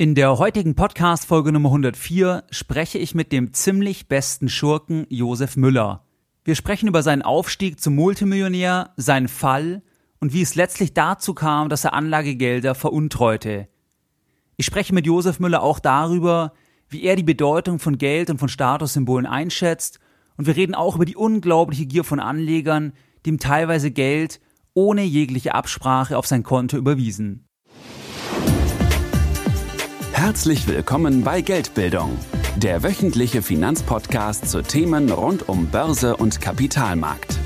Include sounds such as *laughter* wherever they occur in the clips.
In der heutigen Podcast-Folge Nummer 104 spreche ich mit dem ziemlich besten Schurken Josef Müller. Wir sprechen über seinen Aufstieg zum Multimillionär, seinen Fall und wie es letztlich dazu kam, dass er Anlagegelder veruntreute. Ich spreche mit Josef Müller auch darüber, wie er die Bedeutung von Geld und von Statussymbolen einschätzt und wir reden auch über die unglaubliche Gier von Anlegern, die ihm teilweise Geld ohne jegliche Absprache auf sein Konto überwiesen. Herzlich willkommen bei Geldbildung, der wöchentliche Finanzpodcast zu Themen rund um Börse und Kapitalmarkt.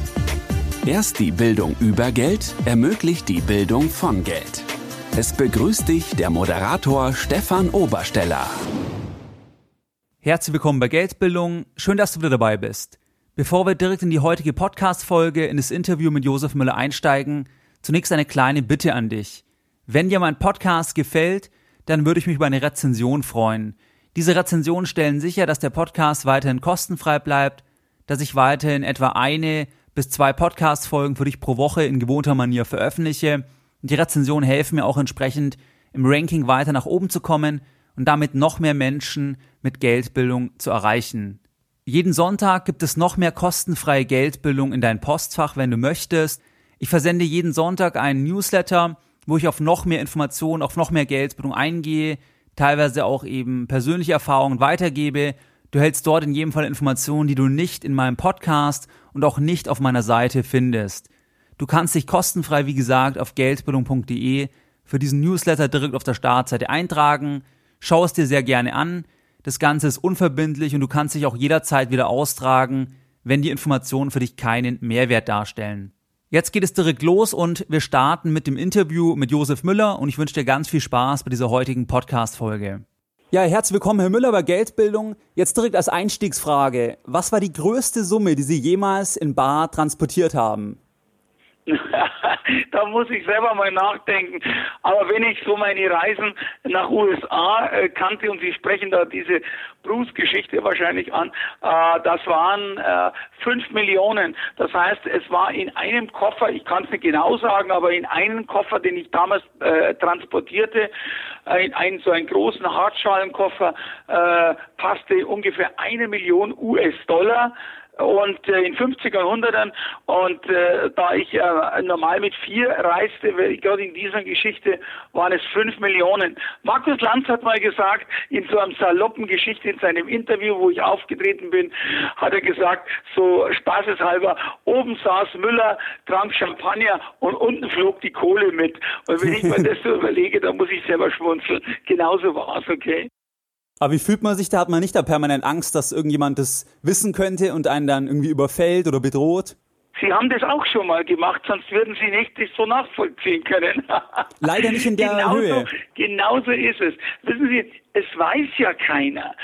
Erst die Bildung über Geld ermöglicht die Bildung von Geld. Es begrüßt dich der Moderator Stefan Obersteller. Herzlich willkommen bei Geldbildung. Schön, dass du wieder dabei bist. Bevor wir direkt in die heutige Podcast-Folge in das Interview mit Josef Müller einsteigen, zunächst eine kleine Bitte an dich. Wenn dir mein Podcast gefällt, dann würde ich mich über eine Rezension freuen. Diese Rezensionen stellen sicher, dass der Podcast weiterhin kostenfrei bleibt, dass ich weiterhin etwa eine bis zwei Podcast-Folgen für dich pro Woche in gewohnter Manier veröffentliche. Die Rezensionen helfen mir auch entsprechend im Ranking weiter nach oben zu kommen und damit noch mehr Menschen mit Geldbildung zu erreichen. Jeden Sonntag gibt es noch mehr kostenfreie Geldbildung in dein Postfach, wenn du möchtest. Ich versende jeden Sonntag einen Newsletter, wo ich auf noch mehr Informationen, auf noch mehr Geldbildung eingehe, teilweise auch eben persönliche Erfahrungen weitergebe. Du hältst dort in jedem Fall Informationen, die du nicht in meinem Podcast und auch nicht auf meiner Seite findest. Du kannst dich kostenfrei, wie gesagt, auf geldbildung.de für diesen Newsletter direkt auf der Startseite eintragen. Schau es dir sehr gerne an. Das Ganze ist unverbindlich und du kannst dich auch jederzeit wieder austragen, wenn die Informationen für dich keinen Mehrwert darstellen. Jetzt geht es direkt los und wir starten mit dem Interview mit Josef Müller und ich wünsche dir ganz viel Spaß bei dieser heutigen Podcast-Folge. Ja, herzlich willkommen, Herr Müller, bei Geldbildung. Jetzt direkt als Einstiegsfrage. Was war die größte Summe, die Sie jemals in Bar transportiert haben? *laughs* da muss ich selber mal nachdenken. Aber wenn ich so meine Reisen nach USA äh, kannte und Sie sprechen da diese Bruce-Geschichte wahrscheinlich an, äh, das waren äh, fünf Millionen. Das heißt, es war in einem Koffer, ich kann es nicht genau sagen, aber in einem Koffer, den ich damals äh, transportierte, äh, in einen so einen großen Hartschalenkoffer, äh, passte ungefähr eine Million US-Dollar und äh, in 50er, 100ern und äh, da ich äh, normal mit vier reiste, gerade in dieser Geschichte waren es fünf Millionen. Markus Lanz hat mal gesagt, in so einem saloppen Geschichte in seinem Interview, wo ich aufgetreten bin, hat er gesagt, so spaßeshalber, oben saß Müller, trank Champagner und unten flog die Kohle mit. Und wenn ich mir *laughs* das so überlege, dann muss ich selber schmunzeln. Genauso war es, okay. Aber wie fühlt man sich da? Hat man nicht da permanent Angst, dass irgendjemand das wissen könnte und einen dann irgendwie überfällt oder bedroht? Sie haben das auch schon mal gemacht, sonst würden Sie nicht das so nachvollziehen können. *laughs* Leider nicht in der genauso, Höhe. Genauso ist es. Wissen Sie, es weiß ja keiner,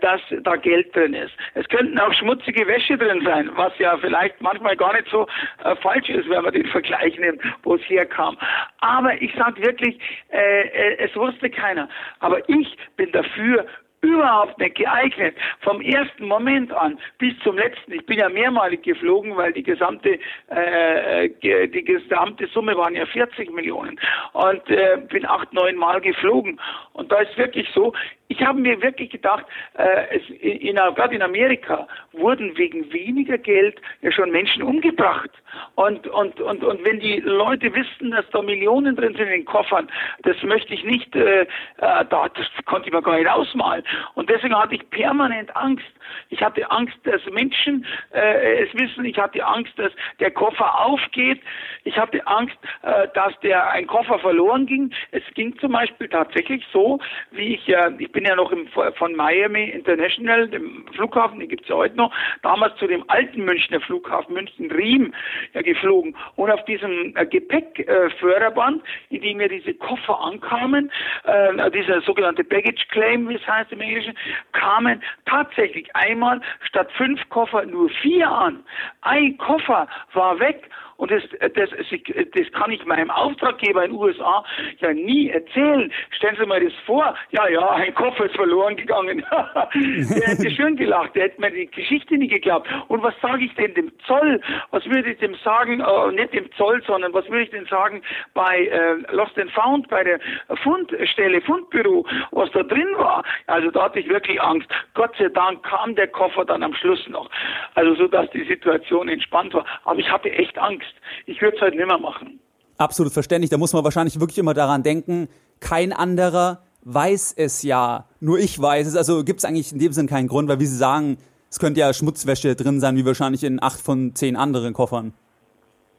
dass da Geld drin ist. Es könnten auch schmutzige Wäsche drin sein, was ja vielleicht manchmal gar nicht so äh, falsch ist, wenn man den Vergleich nimmt, wo es herkam. Aber ich sage wirklich, äh, äh, es wusste keiner. Aber ich bin dafür, überhaupt nicht geeignet. Vom ersten Moment an bis zum letzten. Ich bin ja mehrmalig geflogen, weil die gesamte äh, die gesamte Summe waren ja 40 Millionen und äh, bin acht neun Mal geflogen. Und da ist wirklich so. Ich habe mir wirklich gedacht, äh, es, in, gerade in Amerika wurden wegen weniger Geld ja schon Menschen umgebracht. Und, und, und, und wenn die Leute wissen, dass da Millionen drin sind in den Koffern, das möchte ich nicht, äh, äh da, das konnte ich mir gar nicht ausmalen. Und deswegen hatte ich permanent Angst. Ich hatte Angst, dass Menschen äh, es wissen. Ich hatte Angst, dass der Koffer aufgeht. Ich hatte Angst, äh, dass der ein Koffer verloren ging. Es ging zum Beispiel tatsächlich so, wie ich, äh, ich bin ja noch im, von Miami International, dem Flughafen, den gibt's ja heute noch, damals zu dem alten Münchner Flughafen München-Riem ja, geflogen. Und auf diesem äh, Gepäckförderband, in dem mir diese Koffer ankamen, äh, dieser sogenannte Baggage Claim, wie es heißt im Englischen, kamen tatsächlich einmal statt fünf Koffer nur vier an. Ein Koffer war weg Und das, das, das kann ich meinem Auftraggeber in den USA ja nie erzählen. Stellen Sie mal das vor. Ja, ja, ein Koffer ist verloren gegangen. *laughs* der hätte schön gelacht. Der hätte mir die Geschichte nicht geglaubt. Und was sage ich denn dem Zoll? Was würde ich dem sagen? Äh, nicht dem Zoll, sondern was würde ich denn sagen bei äh, Lost and Found, bei der Fundstelle, Fundbüro, was da drin war? Also da hatte ich wirklich Angst. Gott sei Dank kam der Koffer dann am Schluss noch. Also so, dass die Situation entspannt war. Aber ich hatte echt Angst. Ich würde es halt nimmer machen. Absolut verständlich. Da muss man wahrscheinlich wirklich immer daran denken, kein anderer weiß es ja. Nur ich weiß es. Also gibt es eigentlich in dem Sinn keinen Grund, weil wie Sie sagen, es könnte ja Schmutzwäsche drin sein, wie wahrscheinlich in acht von zehn anderen Koffern.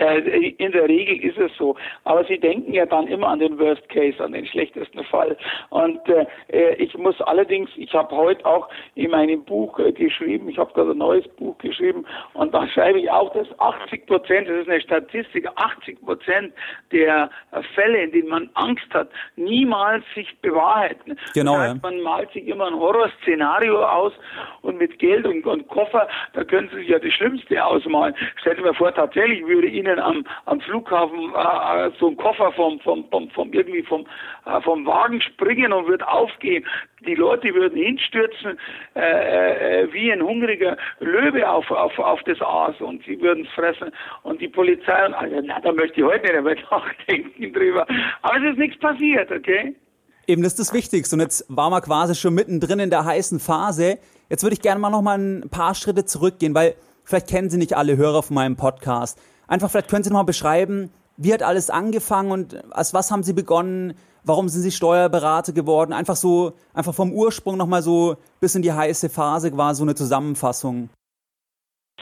Äh, in der Regel ist es so. Aber sie denken ja dann immer an den Worst Case, an den schlechtesten Fall. Und äh, äh ich muss allerdings, ich habe heute auch in meinem Buch äh, geschrieben, ich habe gerade ein neues Buch geschrieben und da schreibe ich auch, dass 80 Prozent, das ist eine Statistik, 80 Prozent der Fälle, in denen man Angst hat, niemals sich bewahrheiten. Genau. Das heißt, man malt sich immer ein Horrorszenario aus und mit Geld und, und Koffer, da können Sie sich ja das Schlimmste ausmalen. Stellen Sie mir vor, tatsächlich würde Ihnen Ihnen am, am Flughafen äh, äh, so ein Koffer vom, vom, vom, vom irgendwie vom, äh, vom Wagen springen und wird aufgehen. Die Leute würden hinstürzen äh, äh, wie ein hungriger Löwe auf, auf, auf das Aas und sie würden es fressen. Und die Polizei, also, na, da möchte ich heute nicht mehr *laughs* nachdenken drüber. Aber es ist nichts passiert, okay? Eben, das ist das Wichtigste. Und jetzt waren wir quasi schon mittendrin in der heißen Phase. Jetzt würde ich gerne mal noch mal ein paar Schritte zurückgehen, weil vielleicht kennen Sie nicht alle Hörer von meinem Podcast. Einfach vielleicht können Sie noch mal beschreiben, wie hat alles angefangen und als was haben Sie begonnen? Warum sind Sie Steuerberater geworden? Einfach so, einfach vom Ursprung noch mal so bis in die heiße Phase war so eine Zusammenfassung.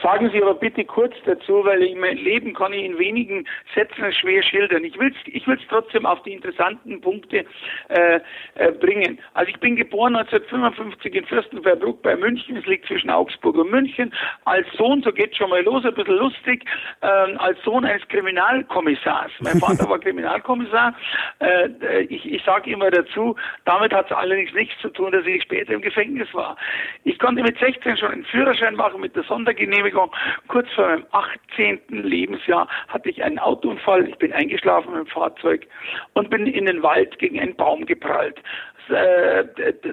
Sagen Sie aber bitte kurz dazu, weil ich mein Leben kann ich in wenigen Sätzen schwer schildern. Ich will es ich will's trotzdem auf die interessanten Punkte äh, äh, bringen. Also ich bin geboren 1955 in Fürstenfeldbruck bei München. Es liegt zwischen Augsburg und München. Als Sohn, so geht schon mal los, ein bisschen lustig, äh, als Sohn eines Kriminalkommissars. Mein *laughs* Vater war Kriminalkommissar. Äh, ich ich sage immer dazu, damit hat es allerdings nichts zu tun, dass ich später im Gefängnis war. Ich konnte mit 16 schon einen Führerschein machen mit der Sondergenehmigung Entschuldigung, kurz vor meinem 18. Lebensjahr hatte ich einen Autounfall. Ich bin eingeschlafen im Fahrzeug und bin in den Wald gegen einen Baum geprallt. Äh,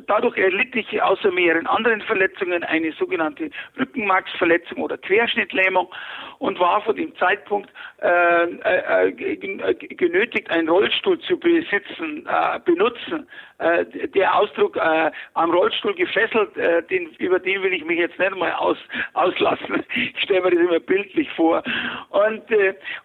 dadurch erlitt ich außer mehreren anderen Verletzungen eine sogenannte Rückenmarksverletzung oder Querschnittlähmung und war von dem Zeitpunkt äh, äh, äh genötigt, einen Rollstuhl zu besitzen, äh, benutzen. Äh, der Ausdruck am Rollstuhl gefesselt, den, über den will ich mich jetzt nicht mal aus, auslassen. *laughs* Ich stelle mir das immer bildlich vor. Und,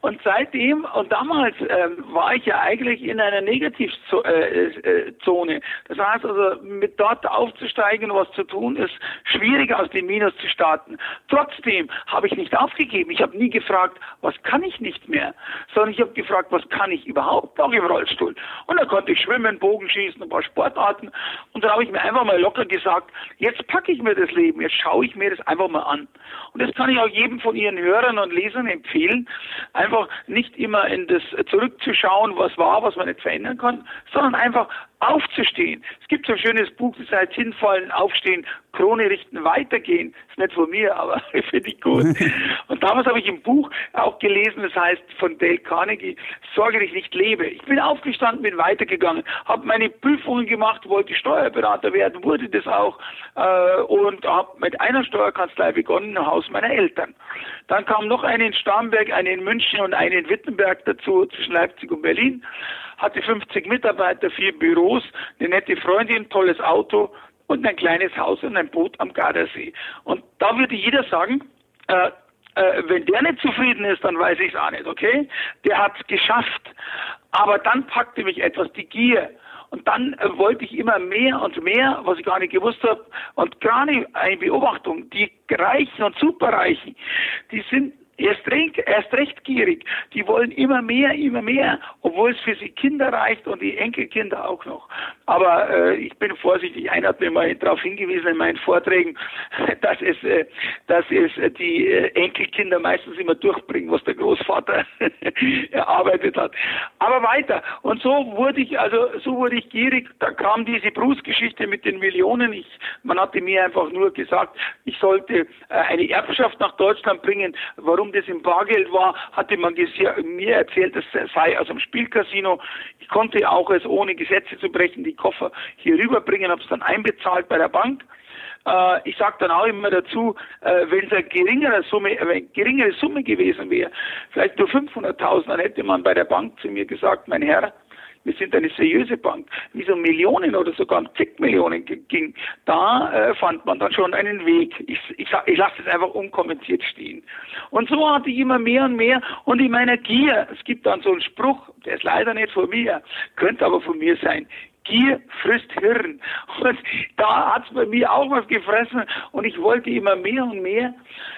und seitdem, und damals ähm, war ich ja eigentlich in einer Negativzone. Das heißt also, mit dort aufzusteigen was zu tun, ist schwierig aus dem Minus zu starten. Trotzdem habe ich nicht aufgegeben. Ich habe nie gefragt, was kann ich nicht mehr, sondern ich habe gefragt, was kann ich überhaupt noch im Rollstuhl. Und da konnte ich schwimmen, Bogenschießen, ein paar Sportarten. Und dann habe ich mir einfach mal locker gesagt, jetzt packe ich mir das Leben, jetzt schaue ich mir das einfach mal an. Und das kann ich auch jedem von Ihren Hörern und Lesern empfehlen, einfach nicht immer in das zurückzuschauen, was war, was man nicht verändern kann, sondern einfach aufzustehen. Es gibt so ein schönes Buch, das heißt Hinfallen, Aufstehen, Krone richten, weitergehen. Ist nicht von mir, aber *laughs* finde ich gut. *laughs* Und damals habe ich im Buch auch gelesen, das heißt von Dale Carnegie, Sorge dich nicht lebe. Ich bin aufgestanden, bin weitergegangen, habe meine Prüfungen gemacht, wollte Steuerberater werden, wurde das auch äh, und habe mit einer Steuerkanzlei begonnen, im Haus meiner Eltern. Dann kam noch eine in Starnberg, eine in München und eine in Wittenberg dazu, zwischen Leipzig und Berlin hatte 50 Mitarbeiter, vier Büros, eine nette Freundin, tolles Auto und ein kleines Haus und ein Boot am Gardasee. Und da würde jeder sagen, äh, äh, wenn der nicht zufrieden ist, dann weiß ich es auch nicht, okay? Der hat es geschafft. Aber dann packte mich etwas, die Gier. Und dann äh, wollte ich immer mehr und mehr, was ich gar nicht gewusst habe. Und gerade eine Beobachtung, die Reichen und Superreichen, die sind erst recht, erst recht gierig. Die wollen immer mehr, immer mehr, obwohl es für sie Kinder reicht und die Enkelkinder auch noch. Aber äh, ich bin vorsichtig. Einer hat mir mal darauf hingewiesen in meinen Vorträgen, *laughs* dass es, äh, dass es äh, die äh, Enkelkinder meistens immer durchbringen, was der Großvater *laughs* erarbeitet hat. Aber weiter. Und so wurde ich, also so wurde ich gierig. Da kam diese Bruce-Geschichte mit den Millionen. Ich, man hatte mir einfach nur gesagt, ich sollte äh, eine Erbschaft nach Deutschland bringen. Warum das im Bargeld war, hatte man mir erzählt, das sei aus dem Spielcasino. Ich konnte auch es ohne Gesetze zu brechen die Koffer hier rüberbringen, habe es dann einbezahlt bei der Bank. Äh, ich sage dann auch immer dazu, äh, wenn es eine geringere Summe, äh, eine geringere Summe gewesen wäre, vielleicht nur 500.000, dann hätte man bei der Bank zu mir gesagt, mein Herr, wir sind eine seriöse Bank, wie so Millionen oder sogar zig Millionen ging, da äh, fand man dann schon einen Weg. Ich, ich, ich lasse es einfach unkommentiert stehen. Und so hatte ich immer mehr und mehr und in meiner Gier, es gibt dann so einen Spruch, der ist leider nicht von mir, könnte aber von mir sein, Gier frisst Hirn. Und da hat's bei mir auch was gefressen und ich wollte immer mehr und mehr.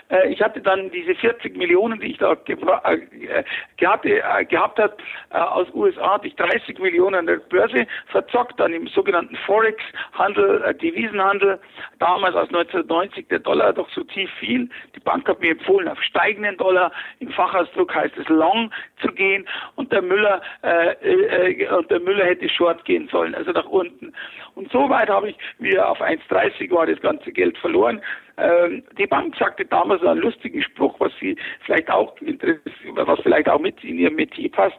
Äh, ich hatte dann diese 40 Millionen, die ich da äh, gehabt, äh, gehabt hat aus USA, hatte ich 30 Millionen an der Börse verzockt, dann im sogenannten Forex-Handel, Devisenhandel. Damals aus 1990 der Dollar doch so tief fiel. Die Bank hat mir empfohlen, auf steigenden Dollar, im Fachausdruck heißt es long zu gehen und der Müller, äh, und der Müller hätte short gehen sollen also nach unten. Und so weit habe ich wieder auf 1,30 war das ganze Geld verloren. Ähm, die Bank sagte damals einen lustigen Spruch, was sie vielleicht auch was vielleicht auch mit in ihr Metier passt.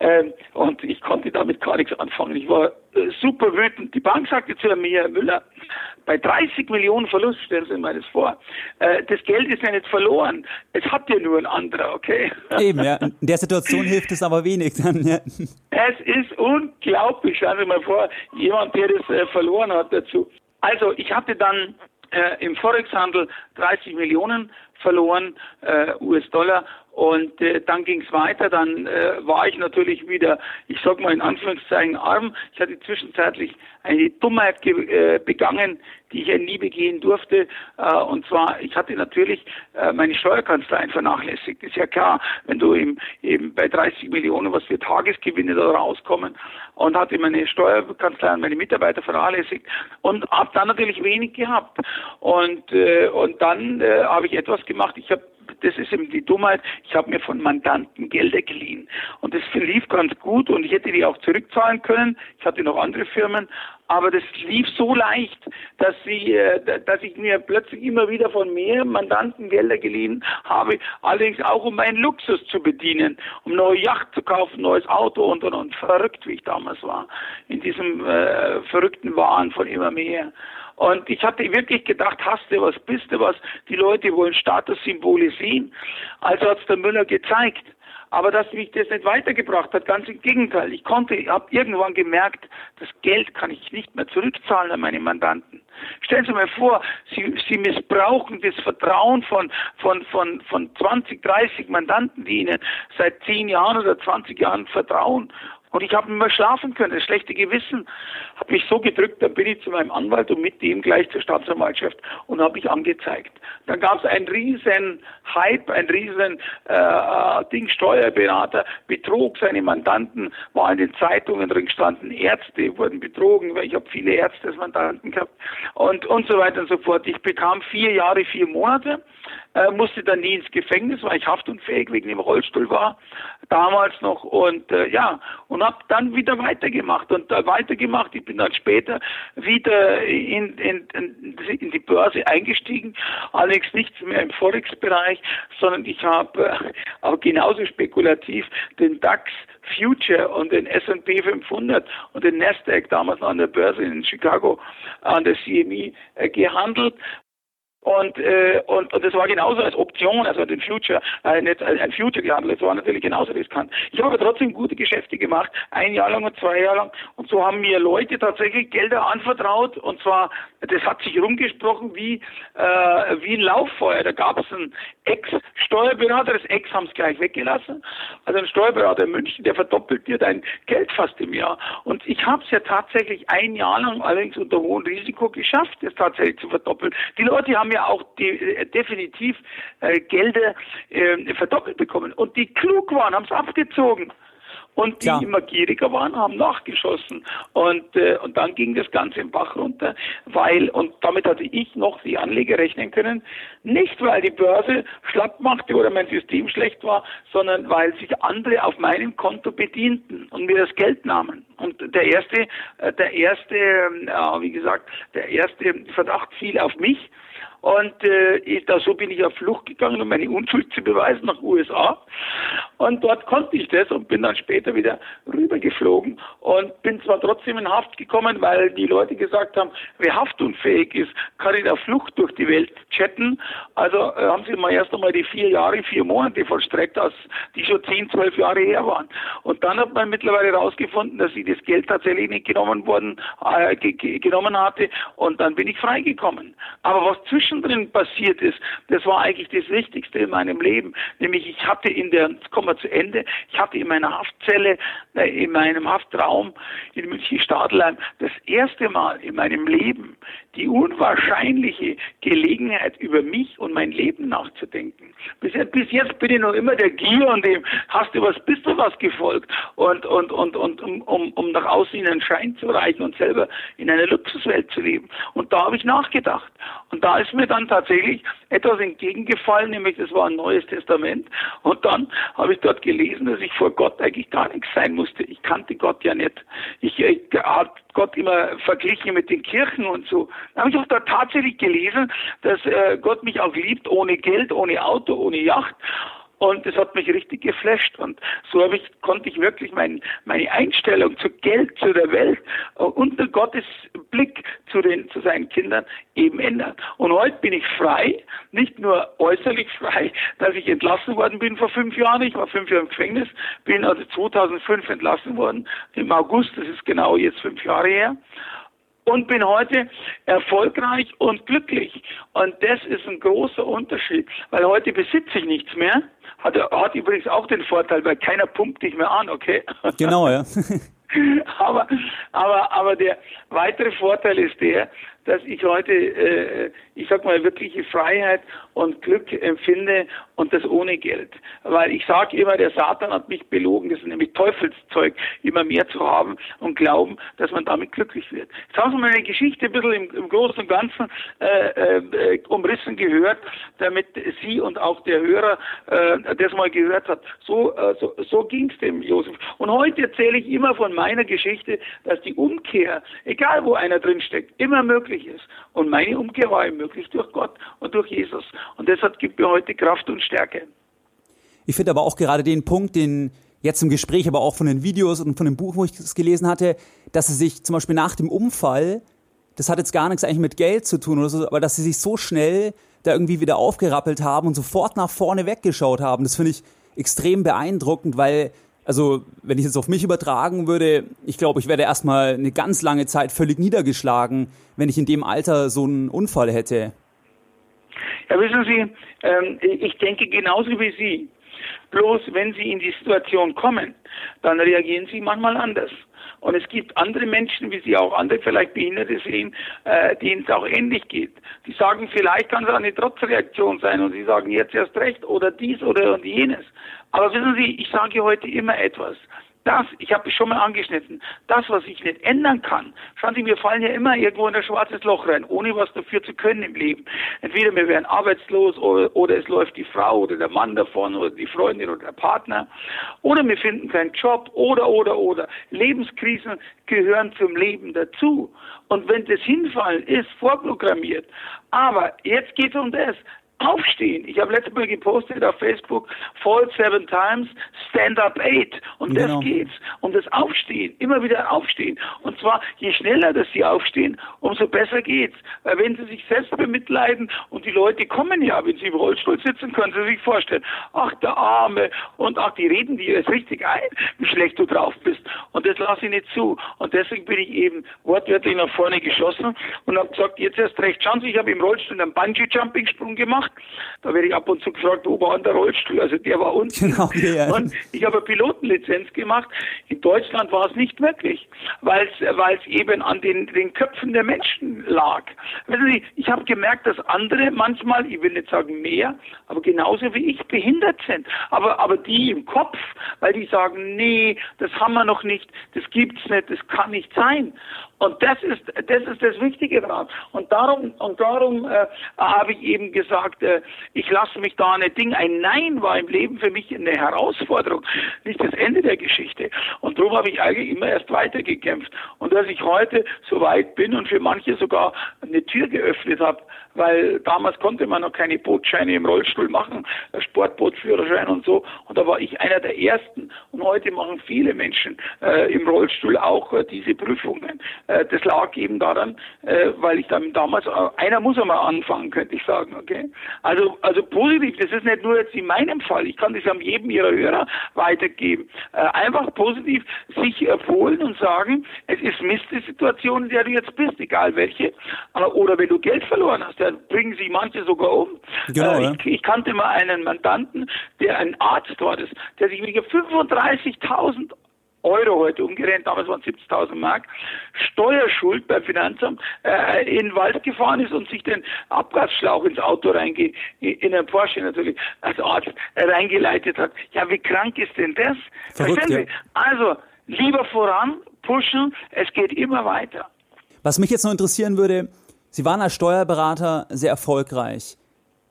Ähm, und ich konnte damit gar nichts anfangen. Ich war äh, super wütend. Die Bank sagte zu mir, Herr Müller, bei 30 Millionen Verlust, stellen Sie mir das vor, äh, das Geld ist ja nicht verloren. Es hat ja nur ein anderer, okay? Eben, ja. In der Situation hilft es aber wenig dann, ja. Es ist unglaublich. Schauen Sie mal vor, jemand, der das äh, verloren hat dazu. Also, ich hatte dann äh, im Forex-Handel 30 Millionen verloren, äh, US-Dollar. Und äh, dann ging es weiter. Dann äh, war ich natürlich wieder, ich sag mal in Anführungszeichen, arm. Ich hatte zwischenzeitlich eine Dummheit äh, begangen, die ich ja nie begehen durfte. Äh, und zwar, ich hatte natürlich äh, meine Steuerkanzleien vernachlässigt. Ist ja klar, wenn du im, eben bei 30 Millionen, was für Tagesgewinne da rauskommen, und hatte meine Steuerkanzlei und meine Mitarbeiter vernachlässigt und habe dann natürlich wenig gehabt. Und, äh, und dann äh, habe ich etwas gemacht. Ich habe das ist eben die Dummheit. Ich habe mir von Mandanten Gelder geliehen. Und das lief ganz gut und ich hätte die auch zurückzahlen können. Ich hatte noch andere Firmen. Aber das lief so leicht, dass, sie, äh, dass ich mir plötzlich immer wieder von mehr Mandanten Gelder geliehen habe, allerdings auch um meinen Luxus zu bedienen, um eine neue Yacht zu kaufen, neues Auto und und und. Verrückt, wie ich damals war, in diesem äh, verrückten Wahn von immer mehr. Und ich hatte wirklich gedacht, hast du was, bist du was? Die Leute wollen Statussymbole sehen. Also hat es der Müller gezeigt. Aber dass mich das nicht weitergebracht hat, ganz im Gegenteil. Ich konnte, ich habe irgendwann gemerkt, das Geld kann ich nicht mehr zurückzahlen an meine Mandanten. Stellen Sie mal vor, Sie, Sie missbrauchen das Vertrauen von, von, von, von 20, 30 Mandanten, die Ihnen seit 10 Jahren oder 20 Jahren vertrauen und ich habe nicht mehr schlafen können. Das schlechte Gewissen hat mich so gedrückt, dann bin ich zu meinem Anwalt und mit dem gleich zur Staatsanwaltschaft und habe mich angezeigt. Dann gab es einen riesen Hype, ein riesen äh, Ding, Steuerberater betrog seine Mandanten, war in den Zeitungen drin gestanden, Ärzte wurden betrogen, weil ich habe viele Ärzte als Mandanten gehabt und, und so weiter und so fort. Ich bekam vier Jahre, vier Monate äh, musste dann nie ins Gefängnis, weil ich haftunfähig wegen dem Rollstuhl war, damals noch. Und äh, ja, und habe dann wieder weitergemacht. Und äh, weitergemacht. Ich bin dann später wieder in, in, in die Börse eingestiegen, allerdings nichts mehr im Forex-Bereich, sondern ich habe äh, auch genauso spekulativ den DAX Future und den S&P 500 und den Nasdaq damals an der Börse in Chicago an der CME äh, gehandelt und, äh, und, und das war genauso als Option, also den Future, äh, nicht ein Future gehandelt, das war natürlich genauso riskant. Ich habe aber trotzdem gute Geschäfte gemacht, ein Jahr lang und zwei Jahre lang. Und so haben mir Leute tatsächlich Gelder anvertraut. Und zwar, das hat sich rumgesprochen wie, äh, wie ein Lauffeuer. Da gab es einen Ex-Steuerberater, das Ex haben es gleich weggelassen. Also ein Steuerberater in München, der verdoppelt dir dein Geld fast im Jahr. Und ich habe es ja tatsächlich ein Jahr lang, allerdings unter hohem Risiko, geschafft, das tatsächlich zu verdoppeln. Die Leute haben ja auch die, äh, definitiv äh, Gelder äh, verdoppelt bekommen. Und die klug waren, haben es abgezogen. Und die ja. immer gieriger waren, haben nachgeschossen. Und, äh, und dann ging das Ganze im Bach runter, weil, und damit hatte ich noch die Anleger rechnen können, nicht weil die Börse schlapp machte oder mein System schlecht war, sondern weil sich andere auf meinem Konto bedienten und mir das Geld nahmen. Und der erste, äh, der erste, äh, wie gesagt, der erste Verdacht fiel auf mich Und äh, da, so bin ich auf Flucht gegangen, um meine Unschuld zu beweisen nach USA. Und dort konnte ich das und bin dann später wieder rübergeflogen und bin zwar trotzdem in Haft gekommen, weil die Leute gesagt haben, wer haftunfähig ist, kann in der Flucht durch die Welt chatten. Also äh, haben sie mal erst einmal die vier Jahre, vier Monate vollstreckt, als die schon zehn, zwölf Jahre her waren. Und dann hat man mittlerweile herausgefunden, dass ich das Geld tatsächlich nicht genommen worden, äh, genommen hatte und dann bin ich freigekommen. Aber was zwischendrin passiert ist, das war eigentlich das Wichtigste in meinem Leben. Nämlich ich hatte in der, jetzt kommen wir zu Ende, ich hatte in meiner Haftzelle, äh, in meinem Haftraum in München-Stadelheim das erste Mal in meinem Leben die unwahrscheinliche Gelegenheit, über mich und mein Leben nachzudenken. Bis, bis jetzt bin ich noch immer der Gier und dem hast du was, bist du was gefolgt und, und, und, und um, um, um nach außen in einen Schein zu reichen und selber in einer Luxuswelt zu leben. Und da habe ich nachgedacht. Und da ist mir dann tatsächlich etwas entgegengefallen, nämlich das war ein neues Testament. Und dann habe ich dort gelesen, dass ich vor Gott eigentlich gar nichts sein musste. Ich kannte Gott ja nicht. Ich, ich habe Gott immer verglichen mit den Kirchen und so. Da habe ich auch da tatsächlich gelesen, dass äh, Gott mich auch liebt, ohne Geld, ohne Auto, ohne Yacht. Und das hat mich richtig geflasht. Und so habe ich, konnte ich wirklich mein, meine Einstellung zu Geld, zu der Welt, äh, unter Gottes Blick zu, den, zu seinen Kindern eben ändern. Und heute bin ich frei, nicht nur äußerlich frei, dass ich entlassen worden bin vor fünf Jahren. Ich war fünf Jahre im Gefängnis, bin also 2005 entlassen worden, im August, das ist genau jetzt fünf Jahre her und bin heute erfolgreich und glücklich. Und das ist ein großer Unterschied, weil heute besitze ich nichts mehr. Hat, hat übrigens auch den Vorteil, weil keiner pumpt dich mehr an, okay? *laughs* Genau, ja. aber, aber, aber der weitere Vorteil ist der, dass ich heute, äh, ich sag mal, wirkliche Freiheit und Glück empfinde und das ohne Geld. Weil ich sage immer, der Satan hat mich belogen, das ist nämlich Teufelszeug, immer mehr zu haben und glauben, dass man damit glücklich wird. Jetzt haben Sie meine Geschichte ein bisschen im, im Großen und Ganzen äh, äh, umrissen gehört, damit Sie und auch der Hörer äh, das mal gehört hat. So, äh, so, so ging es dem Josef. Und heute erzähle ich immer von meiner Geschichte, dass die Umkehr, egal wo einer drin steckt, immer möglich ist. Und meine Umkehr war möglich durch Gott und durch Jesus. Und deshalb gibt mir heute Kraft und Stärke. Ich finde aber auch gerade den Punkt, den jetzt im Gespräch, aber auch von den Videos und von dem Buch, wo ich es gelesen hatte, dass sie sich zum Beispiel nach dem Unfall, das hat jetzt gar nichts eigentlich mit Geld zu tun oder so, aber dass sie sich so schnell da irgendwie wieder aufgerappelt haben und sofort nach vorne weggeschaut haben. Das finde ich extrem beeindruckend, weil, also, wenn ich jetzt auf mich übertragen würde, ich glaube, ich werde erstmal eine ganz lange Zeit völlig niedergeschlagen, wenn ich in dem Alter so einen Unfall hätte. Ja, wissen Sie, ähm, ich denke genauso wie Sie. Bloß wenn Sie in die Situation kommen, dann reagieren Sie manchmal anders. Und es gibt andere Menschen, wie Sie auch andere vielleicht Behinderte sehen, äh, denen es auch ähnlich geht. Die sagen, vielleicht kann es eine Trotzreaktion sein und sie sagen jetzt erst recht oder dies oder jenes. Aber wissen Sie, ich sage heute immer etwas das, ich habe es schon mal angeschnitten, das, was ich nicht ändern kann, schauen Sie, wir fallen ja immer irgendwo in ein schwarzes Loch rein, ohne was dafür zu können im Leben. Entweder wir werden arbeitslos oder, oder es läuft die Frau oder der Mann davon oder die Freundin oder der Partner oder wir finden keinen Job oder, oder, oder. Lebenskrisen gehören zum Leben dazu. Und wenn das Hinfallen ist, vorprogrammiert. Aber jetzt geht es um das. Aufstehen. Ich habe letztes Mal gepostet auf Facebook, Fall seven times, stand up eight. Und genau. das geht's. Um das Aufstehen. Immer wieder aufstehen. Und zwar, je schneller, dass sie aufstehen, umso besser geht's. Weil wenn sie sich selbst bemitleiden und die Leute kommen ja, wenn sie im Rollstuhl sitzen, können sie sich vorstellen, ach, der Arme und ach, die reden dir jetzt richtig ein, wie schlecht du drauf bist. Und das lasse ich nicht zu. Und deswegen bin ich eben wortwörtlich nach vorne geschossen und habe gesagt, jetzt erst recht. Schauen Sie, ich habe im Rollstuhl einen Bungee-Jumping-Sprung gemacht. Da werde ich ab und zu gefragt, wo war denn der Rollstuhl? Also der war unten. Genau, ja. Und ich habe eine Pilotenlizenz gemacht. In Deutschland war es nicht möglich, weil es eben an den, den Köpfen der Menschen lag. Wissen Sie, ich habe gemerkt, dass andere manchmal, ich will nicht sagen mehr, aber genauso wie ich behindert sind. Aber, aber die im Kopf, weil die sagen, nee, das haben wir noch nicht, das gibt's nicht, das kann nicht sein. Und das ist, das ist das Wichtige daran. Und darum, und darum äh, habe ich eben gesagt, äh, ich lasse mich da nicht Ding. Ein Nein war im Leben für mich eine Herausforderung, nicht das Ende der Geschichte. Und darum habe ich eigentlich immer erst weitergekämpft. Und dass ich heute so weit bin und für manche sogar eine Tür geöffnet habe, weil damals konnte man noch keine Bootscheine im Rollstuhl machen, Sportbootführerschein und so. Und da war ich einer der ersten. Und heute machen viele Menschen äh, im Rollstuhl auch äh, diese Prüfungen. Äh, das lag eben daran, äh, weil ich dann damals, äh, einer muss einmal anfangen, könnte ich sagen. Okay? Also, also positiv, das ist nicht nur jetzt in meinem Fall, ich kann das an jedem Ihrer Hörer weitergeben. Äh, einfach positiv sich erholen und sagen, es ist Mist die Situation, in der du jetzt bist, egal welche. Oder wenn du Geld verloren hast, dann bringen sie manche sogar um. Genau, äh, ich, ich, kannte mal einen Mandanten, der ein Arzt war, das, der sich wegen 35.000 Euro heute umgerechnet, damals waren 70.000 Mark, Steuerschuld beim Finanzamt äh, in den Wald gefahren ist und sich den Abgasschlauch ins Auto reinge, in einen Porsche natürlich, als Arzt äh, reingeleitet hat. Ja, wie krank ist denn das? Verrückt, ja. Also, lieber voran, pushen, es geht immer weiter. Was mich jetzt noch interessieren würde, Sie waren als Steuerberater sehr erfolgreich.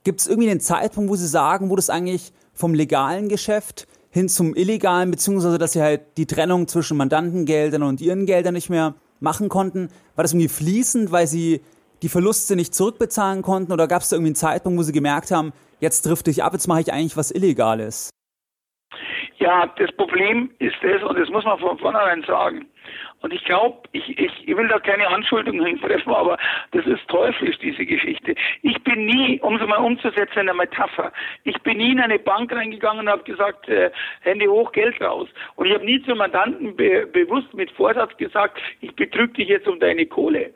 Gibt es irgendwie einen Zeitpunkt, wo Sie sagen, wo das eigentlich vom legalen Geschäft hin zum illegalen, beziehungsweise dass Sie halt die Trennung zwischen Mandantengeldern und Ihren Geldern nicht mehr machen konnten? War das irgendwie fließend, weil Sie die Verluste nicht zurückbezahlen konnten? Oder gab es da irgendwie einen Zeitpunkt, wo Sie gemerkt haben, jetzt drifte ich ab, jetzt mache ich eigentlich was Illegales? Ja, das Problem ist das, und das muss man von vornherein sagen. Und ich glaube, ich, ich, ich will da keine Anschuldigungen hintreffen, aber das ist teuflisch, diese Geschichte. Ich bin nie, um es mal umzusetzen, eine Metapher, ich bin nie in eine Bank reingegangen und habe gesagt, äh, Hände hoch, Geld raus. Und ich habe nie zum Mandanten be bewusst mit Vorsatz gesagt, ich betrüge dich jetzt um deine Kohle.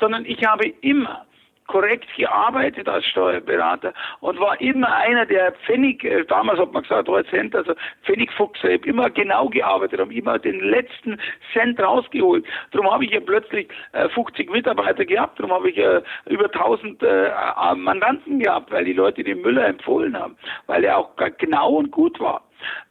Sondern ich habe immer korrekt gearbeitet als Steuerberater und war immer einer der Pfennig, äh, damals hat man gesagt, drei Cent, also Pfennigfuchs, ich habe immer genau gearbeitet, habe immer den letzten Cent rausgeholt. Darum habe ich ja plötzlich äh, 50 Mitarbeiter gehabt, darum habe ich äh, über 1000 äh, Mandanten gehabt, weil die Leute den Müller empfohlen haben, weil er auch genau und gut war.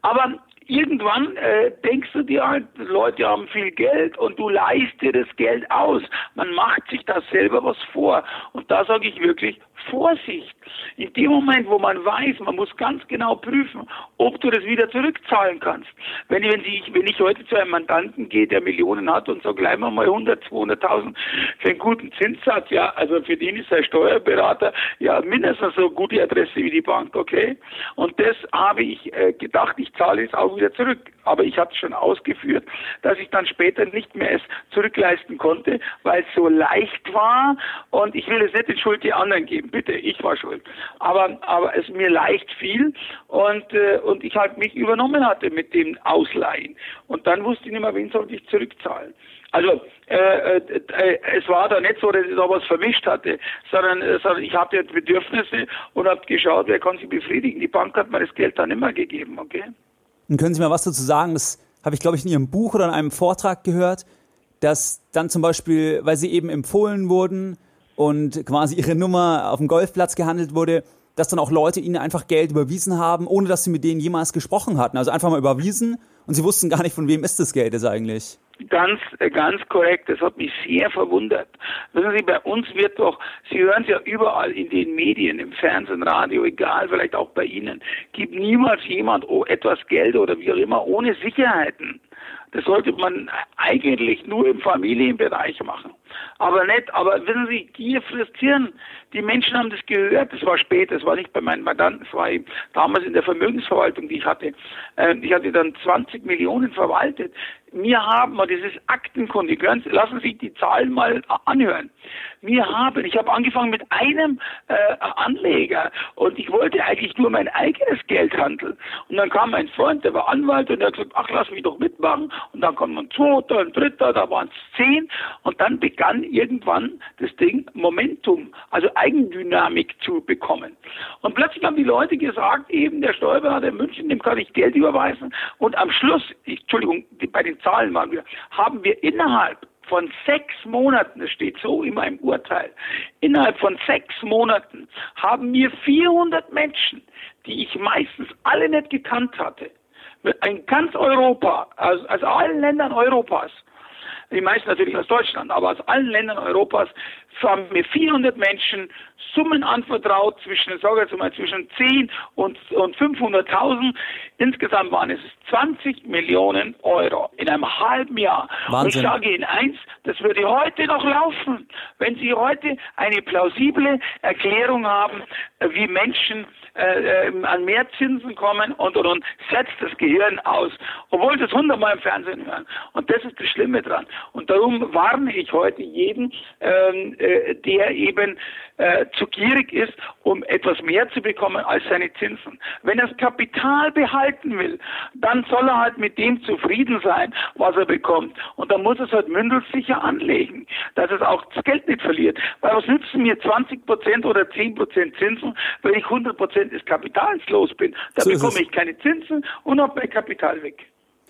Aber irgendwann äh, denkst du dir halt, Leute haben viel Geld und du leihst dir das Geld aus. Man macht sich da selber was vor. Und da sage ich wirklich, Vorsicht. In dem Moment, wo man weiß, man muss ganz genau prüfen, ob du das wieder zurückzahlen kannst. Wenn, wenn, ich, wenn ich heute zu einem Mandanten gehe, der Millionen hat und sage, leih mal 100, 200.000 für einen guten Zinssatz, ja, also für den ist der Steuerberater ja mindestens so gute Adresse wie die Bank, okay? Und das habe ich äh, gedacht, ich zahle es auch wieder zurück. Aber ich habe es schon ausgeführt, dass ich dann später nicht mehr es zurückleisten konnte, weil es so leicht war und ich will es nicht in Schuld die anderen geben bitte, ich war schuld. Aber, aber es mir leicht fiel und, äh, und ich halt mich übernommen hatte mit dem Ausleihen. Und dann wusste ich nicht mehr, wen sollte ich zurückzahlen. Also äh, äh, äh, es war da nicht so, dass ich da was vermischt hatte, sondern, äh, sondern ich hatte Bedürfnisse und habe geschaut, wer kann sie befriedigen. Die Bank hat mir das Geld dann immer gegeben, okay? Und können Sie mir was dazu sagen? Das habe ich, glaube ich, in Ihrem Buch oder in einem Vortrag gehört, dass dann zum Beispiel, weil Sie eben empfohlen wurden, und quasi ihre Nummer auf dem Golfplatz gehandelt wurde, dass dann auch Leute ihnen einfach Geld überwiesen haben, ohne dass sie mit denen jemals gesprochen hatten. Also einfach mal überwiesen und sie wussten gar nicht, von wem ist das Geld jetzt eigentlich. Ganz, äh, ganz korrekt. Das hat mich sehr verwundert. Wissen Sie, bei uns wird doch, Sie hören es ja überall in den Medien, im Fernsehen, Radio, egal, vielleicht auch bei Ihnen, gibt niemals jemand etwas Geld oder wie auch immer ohne Sicherheiten. Das sollte man eigentlich nur im Familienbereich machen. Aber nicht, aber wissen Sie, Gier frisst Hirn. Die Menschen haben das gehört, das war spät, das war nicht bei meinen Mandanten, das war damals in der Vermögensverwaltung, die ich hatte. Ähm, ich hatte dann 20 Millionen verwaltet. Wir haben, und das ist Aktenkunde, lassen Sie sich die Zahlen mal anhören. Wir haben, ich habe angefangen mit einem äh, Anleger und ich wollte eigentlich nur mein eigenes Geld handeln. Und dann kam mein Freund, der war Anwalt und der hat gesagt, ach, lass mich doch mitmachen. Und dann kam ein zweiter, ein dritter, da waren es zehn. Und dann begann irgendwann das Ding Momentum, also Eigendynamik zu bekommen. Und plötzlich haben die Leute gesagt, eben der Steuerberater in München, dem kann ich Geld überweisen. Und am Schluss, Entschuldigung, bei den Zahlen waren wir, haben wir innerhalb von sechs Monaten, es steht so in meinem Urteil, innerhalb von sechs Monaten haben mir 400 Menschen, die ich meistens alle nicht gekannt hatte, in ganz Europa, also, also allen Ländern Europas, die meisten natürlich aus Deutschland, aber aus allen Ländern Europas, haben mir 400 Menschen Summen anvertraut zwischen, sage jetzt mal, zwischen 10 und, und 500.000. Insgesamt waren es 20 Millionen Euro in einem halben Jahr. Wahnsinn. Und ich sage Ihnen eins, das würde heute noch laufen, wenn Sie heute eine plausible Erklärung haben, wie Menschen äh, äh, an mehr Zinsen kommen und, und, und setzt das Gehirn aus, obwohl sie es hundertmal im Fernsehen hören. Und das ist das Schlimme dran. Und darum warne ich heute jeden, ähm, äh, der eben äh, zu gierig ist, um etwas mehr zu bekommen als seine Zinsen. Wenn er das Kapital behalten will, dann soll er halt mit dem zufrieden sein, was er bekommt. Und dann muss er es halt mündelsicher anlegen, dass es auch das Geld nicht verliert. Weil was nützen mir 20 Prozent oder 10 Prozent Zinsen, wenn ich 100 Prozent des Kapitals los bin? Da so bekomme ich keine Zinsen und habe mein Kapital weg.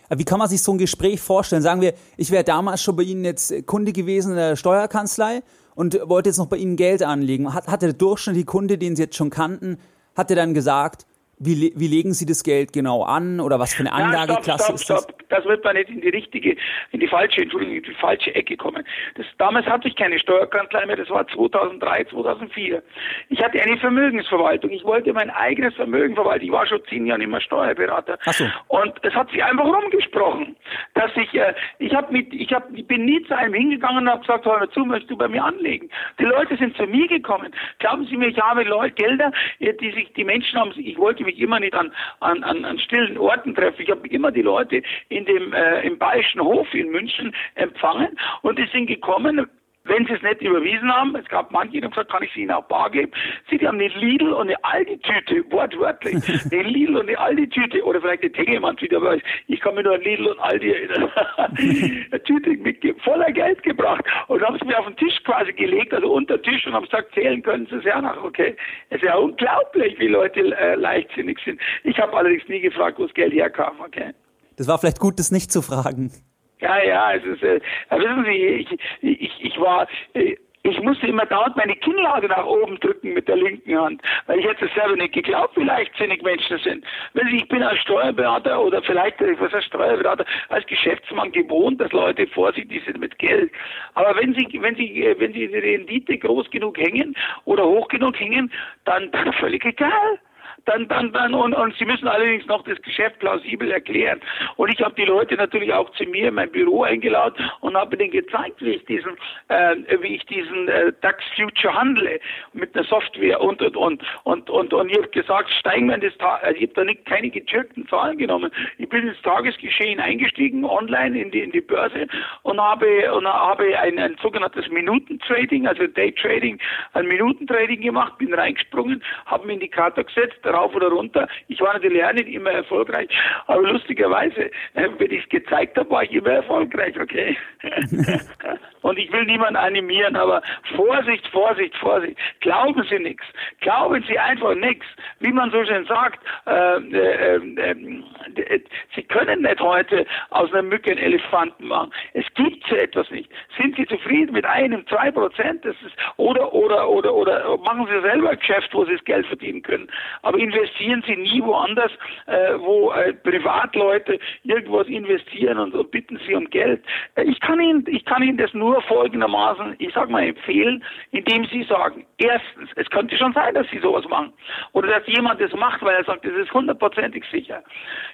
Wie kann man sich so ein Gespräch vorstellen? Sagen wir, ich wäre damals schon bei Ihnen jetzt Kunde gewesen in der Steuerkanzlei und wollte jetzt noch bei Ihnen Geld anlegen. Hat, hatte der durchschnittliche Kunde, den Sie jetzt schon kannten, hat er dann gesagt, wie, wie legen Sie das Geld genau an oder was für eine Anlageklasse ja, stopp, stopp, stopp. ist das? Das wird man nicht in die richtige, in die falsche, Entschuldigung, in die falsche Ecke kommen. Das, damals hatte ich keine Steuerkanzlei mehr, das war 2003, 2004. Ich hatte eine Vermögensverwaltung. Ich wollte mein eigenes Vermögen verwalten. Ich war schon zehn Jahre immer Steuerberater. Ach so. Und es hat sich einfach rumgesprochen, dass ich, äh, ich habe mit, ich habe, ich bin nie zu einem hingegangen und habe gesagt, hör mal zu, möchtest du bei mir anlegen? Die Leute sind zu mir gekommen. Glauben Sie mir, ich habe Leute, Gelder, die sich, die Menschen haben, ich wollte mich immer nicht an, an, an, an stillen Orten treffen. Ich habe immer die Leute in dem, äh, im Bayerischen Hof in München empfangen und die sind gekommen, wenn sie es nicht überwiesen haben, es gab manche, die haben gesagt, kann ich sie ihnen auch bar geben? Sie, die haben eine Lidl und eine Aldi-Tüte, wortwörtlich. *laughs* eine Lidl und eine Aldi-Tüte oder vielleicht eine Tengelmann-Tüte, aber ich kann mir nur an Lidl und Aldi erinnern. *laughs* eine Tüte mit voller Geld gebracht und haben es mir auf den Tisch quasi gelegt, also unter Tisch und haben gesagt, zählen können Sie es ja nach, okay? Es ist ja unglaublich, wie Leute äh, leichtsinnig sind. Ich habe allerdings nie gefragt, wo das Geld herkam, okay? Das war vielleicht gut, das nicht zu fragen. Ja, ja, es ist, äh, wissen Sie, ich, ich, ich war, äh, ich musste immer dauernd meine Kinnlade nach oben drücken mit der linken Hand, weil ich hätte es selber nicht geglaubt, wie leichtsinnig Menschen sind. Wenn ich bin als Steuerberater oder vielleicht, äh, was heißt Steuerberater, als Geschäftsmann gewohnt, dass Leute vorsichtig sind mit Geld. Aber wenn Sie, wenn Sie, äh, wenn Sie die Rendite groß genug hängen oder hoch genug hängen, dann, dann völlig egal dann, dann, dann, und, und sie müssen allerdings noch das Geschäft plausibel erklären. Und ich habe die Leute natürlich auch zu mir in mein Büro eingeladen und habe denen gezeigt, wie ich diesen, äh, wie ich diesen äh, DAX Future handle mit der Software und und und und und, und ich habe gesagt, steigen wir in das Tag, also ich habe da nicht keine getürkten Zahlen genommen. Ich bin ins Tagesgeschehen eingestiegen, online in die in die Börse und habe und habe ein, ein sogenanntes Minutentrading, also Daytrading, ein Minutentrading gemacht, bin reingesprungen, habe einen Indikator gesetzt, rauf oder runter. Ich war natürlich auch nicht immer erfolgreich, aber lustigerweise, äh, wenn ich es gezeigt habe, war ich immer erfolgreich, okay? *laughs* *laughs* Und ich will niemanden animieren, aber Vorsicht, Vorsicht, Vorsicht. Glauben Sie nichts. Glauben Sie einfach nichts. Wie man so schön sagt, äh, äh, äh, Sie können nicht heute aus einer Mücke einen Elefanten machen. Es gibt so etwas nicht. Sind Sie zufrieden mit einem, zwei Prozent? Das ist, oder, oder, oder, oder machen Sie selber ein Geschäft, wo Sie das Geld verdienen können. Aber investieren Sie nie woanders, äh, wo äh, Privatleute irgendwas investieren und, und, bitten Sie um Geld. Äh, ich kann Ihnen, ich kann Ihnen das nur folgendermaßen, ich sag mal, empfehlen, indem Sie sagen, erstens, es könnte schon sein, dass Sie sowas machen. Oder dass jemand das macht, weil er sagt, das ist hundertprozentig sicher.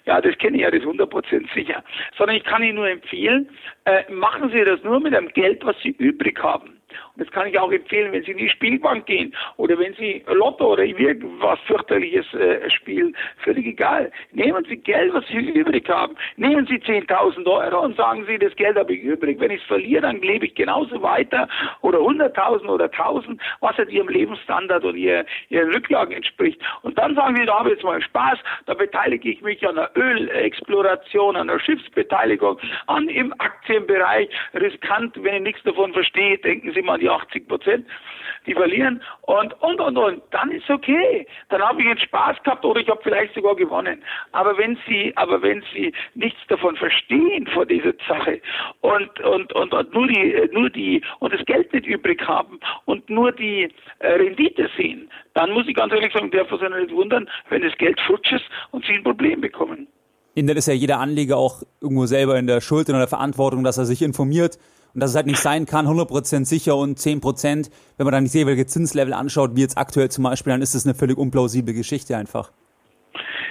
Ja, das kenne ich ja, das ist hundertprozentig sicher. Sondern ich kann Ihnen nur empfehlen, äh, machen Sie das nur mit einem Geld, was Sie übrig haben. Das kann ich auch empfehlen, wenn Sie in die Spielbank gehen oder wenn Sie Lotto oder irgendwas fürchterliches äh, spielen. Völlig egal. Nehmen Sie Geld, was Sie übrig haben. Nehmen Sie 10.000 Euro und sagen Sie, das Geld habe ich übrig. Wenn ich es verliere, dann lebe ich genauso weiter oder 100.000 oder 1.000, was halt Ihrem Lebensstandard und ihr, Ihren Rücklagen entspricht. Und dann sagen Sie, da habe ich jetzt mal Spaß, da beteilige ich mich an einer Ölexploration, an einer Schiffsbeteiligung, an im Aktienbereich. Riskant, wenn ich nichts davon verstehe, denken Sie mal die 80 Prozent, die verlieren und, und, und, und. Dann ist okay. Dann habe ich jetzt Spaß gehabt oder ich habe vielleicht sogar gewonnen. Aber wenn Sie, aber wenn Sie nichts davon verstehen vor dieser Sache und, und, und, und nur die, nur die, und das Geld nicht übrig haben und nur die äh, Rendite sehen, dann muss ich ganz ehrlich sagen, der sich nicht wundern, wenn das Geld futsch ist und Sie ein Problem bekommen. In der ist ja jeder Anleger auch irgendwo selber in der Schuld und in der Verantwortung, dass er sich informiert Und dass es halt nicht sein kann, 100% sicher und 10%, wenn man dann die jeweilige Zinslevel anschaut, wie jetzt aktuell zum Beispiel, dann ist das eine völlig unplausible Geschichte einfach.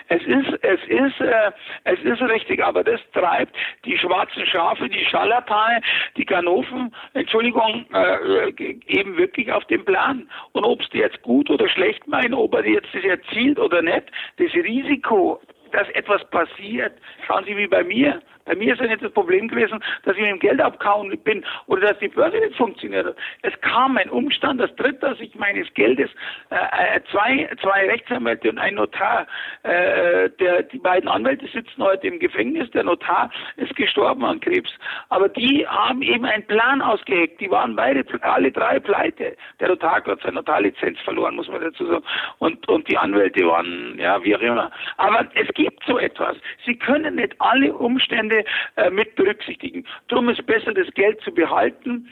Es ist, es ist, äh, es ist richtig, aber das treibt die schwarzen Schafe, die Scharlatane, die Ganoven, Entschuldigung, äh, eben wirklich auf den Plan. Und ob es die jetzt gut oder schlecht meinen, ob er jetzt das erzielt oder nicht, das Risiko, dass etwas passiert, schauen Sie wie bei mir, bei mir ist ja nicht das Problem gewesen, dass ich mit dem Geld abgehauen bin oder dass die Börse nicht funktioniert hat. Es kam ein Umstand, das tritt, dass ich meines Geldes äh, äh, zwei, zwei Rechtsanwälte und ein Notar, äh, der, die beiden Anwälte sitzen heute im Gefängnis, der Notar ist gestorben an Krebs. Aber die haben eben einen Plan ausgeheckt. Die waren beide, alle drei pleite. Der Notar hat seine Notarlizenz verloren, muss man dazu sagen. Und, und die Anwälte waren, ja, wie auch immer. Aber es gibt so etwas. Sie können nicht alle Umstände Umstände äh, mit berücksichtigen. Darum ist es besser, das Geld zu behalten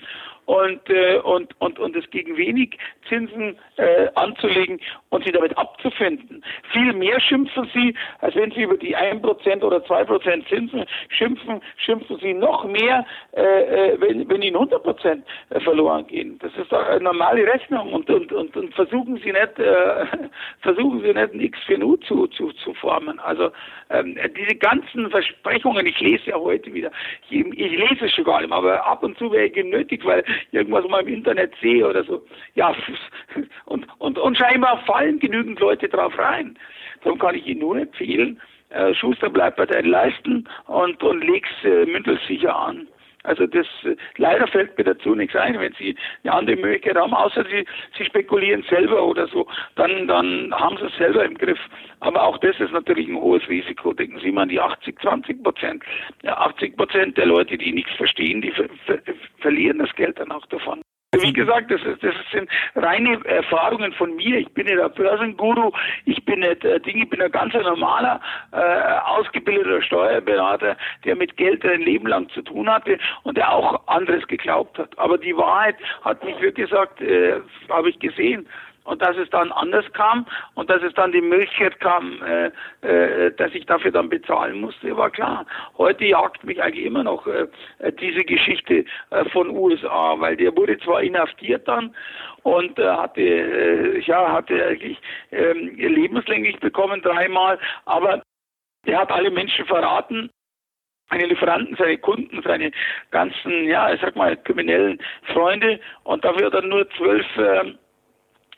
und, äh, und, und, und es gegen wenig Zinsen äh, anzulegen und sie damit abzufinden. Viel mehr schimpfen sie, als wenn sie über die 1% oder 2% Zinsen schimpfen, schimpfen sie noch mehr, äh, äh wenn, wenn ihnen 100% äh, verloren gehen. Das ist doch eine normale Rechnung und, und, und, und versuchen sie nicht, äh, *laughs* versuchen sie nicht nichts für Nu zu, zu, zu formen. Also ähm, diese ganzen Versprechungen, ich lese ja heute wieder, ich, ich lese es schon gar nicht mehr, aber ab und zu wäre ich genötigt, weil irgendwas mal im Internet sehe oder so. Ja, *laughs* und, und, und scheinbar fallen genügend Leute drauf rein. Darum kann ich Ihnen nur empfehlen, äh, Schuster bleibt bei deinen Leisten und, und leg's äh, mündelsicher an. Also das leider fällt mir dazu nichts ein, wenn Sie eine andere Möglichkeit haben, außer Sie, Sie spekulieren selber oder so, dann, dann haben Sie es selber im Griff. Aber auch das ist natürlich ein hohes Risiko. Denken Sie mal an die 80, 20 Prozent. Ja, 80 Prozent der Leute, die nichts verstehen, die ver ver verlieren das Geld dann auch davon. Wie gesagt, das, ist, das sind reine Erfahrungen von mir. Ich bin nicht ein Börsenguru, ich bin nicht äh, Ding, ich bin ein ganz normaler, äh, ausgebildeter Steuerberater, der mit Geld ein Leben lang zu tun hatte und der auch anderes geglaubt hat. Aber die Wahrheit hat mich wirklich gesagt, äh, habe ich gesehen. Und dass es dann anders kam und dass es dann die Möglichkeit kam, äh, äh, dass ich dafür dann bezahlen musste, war klar. Heute jagt mich eigentlich immer noch äh, diese Geschichte äh, von USA, weil der wurde zwar inhaftiert dann und äh, hatte äh, ja hatte eigentlich ähm, lebenslänglich bekommen dreimal, aber er hat alle Menschen verraten seine Lieferanten, seine Kunden, seine ganzen, ja, ich sag mal, kriminellen Freunde und dafür hat er nur zwölf äh,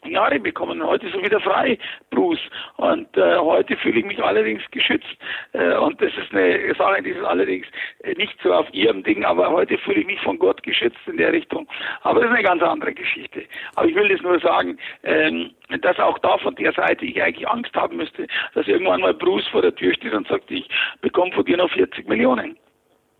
Jahre bekommen. Heute ist er wieder frei, Bruce. Und äh, heute fühle ich mich allerdings geschützt. Äh, und das ist eine Sache, die ist allerdings äh, nicht so auf ihrem Ding, aber heute fühle ich mich von Gott geschützt in der Richtung. Aber das ist eine ganz andere Geschichte. Aber ich will das nur sagen, ähm, dass auch da von der Seite ich eigentlich Angst haben müsste, dass irgendwann mal Bruce vor der Tür steht und sagt, ich bekomme von dir noch 40 Millionen.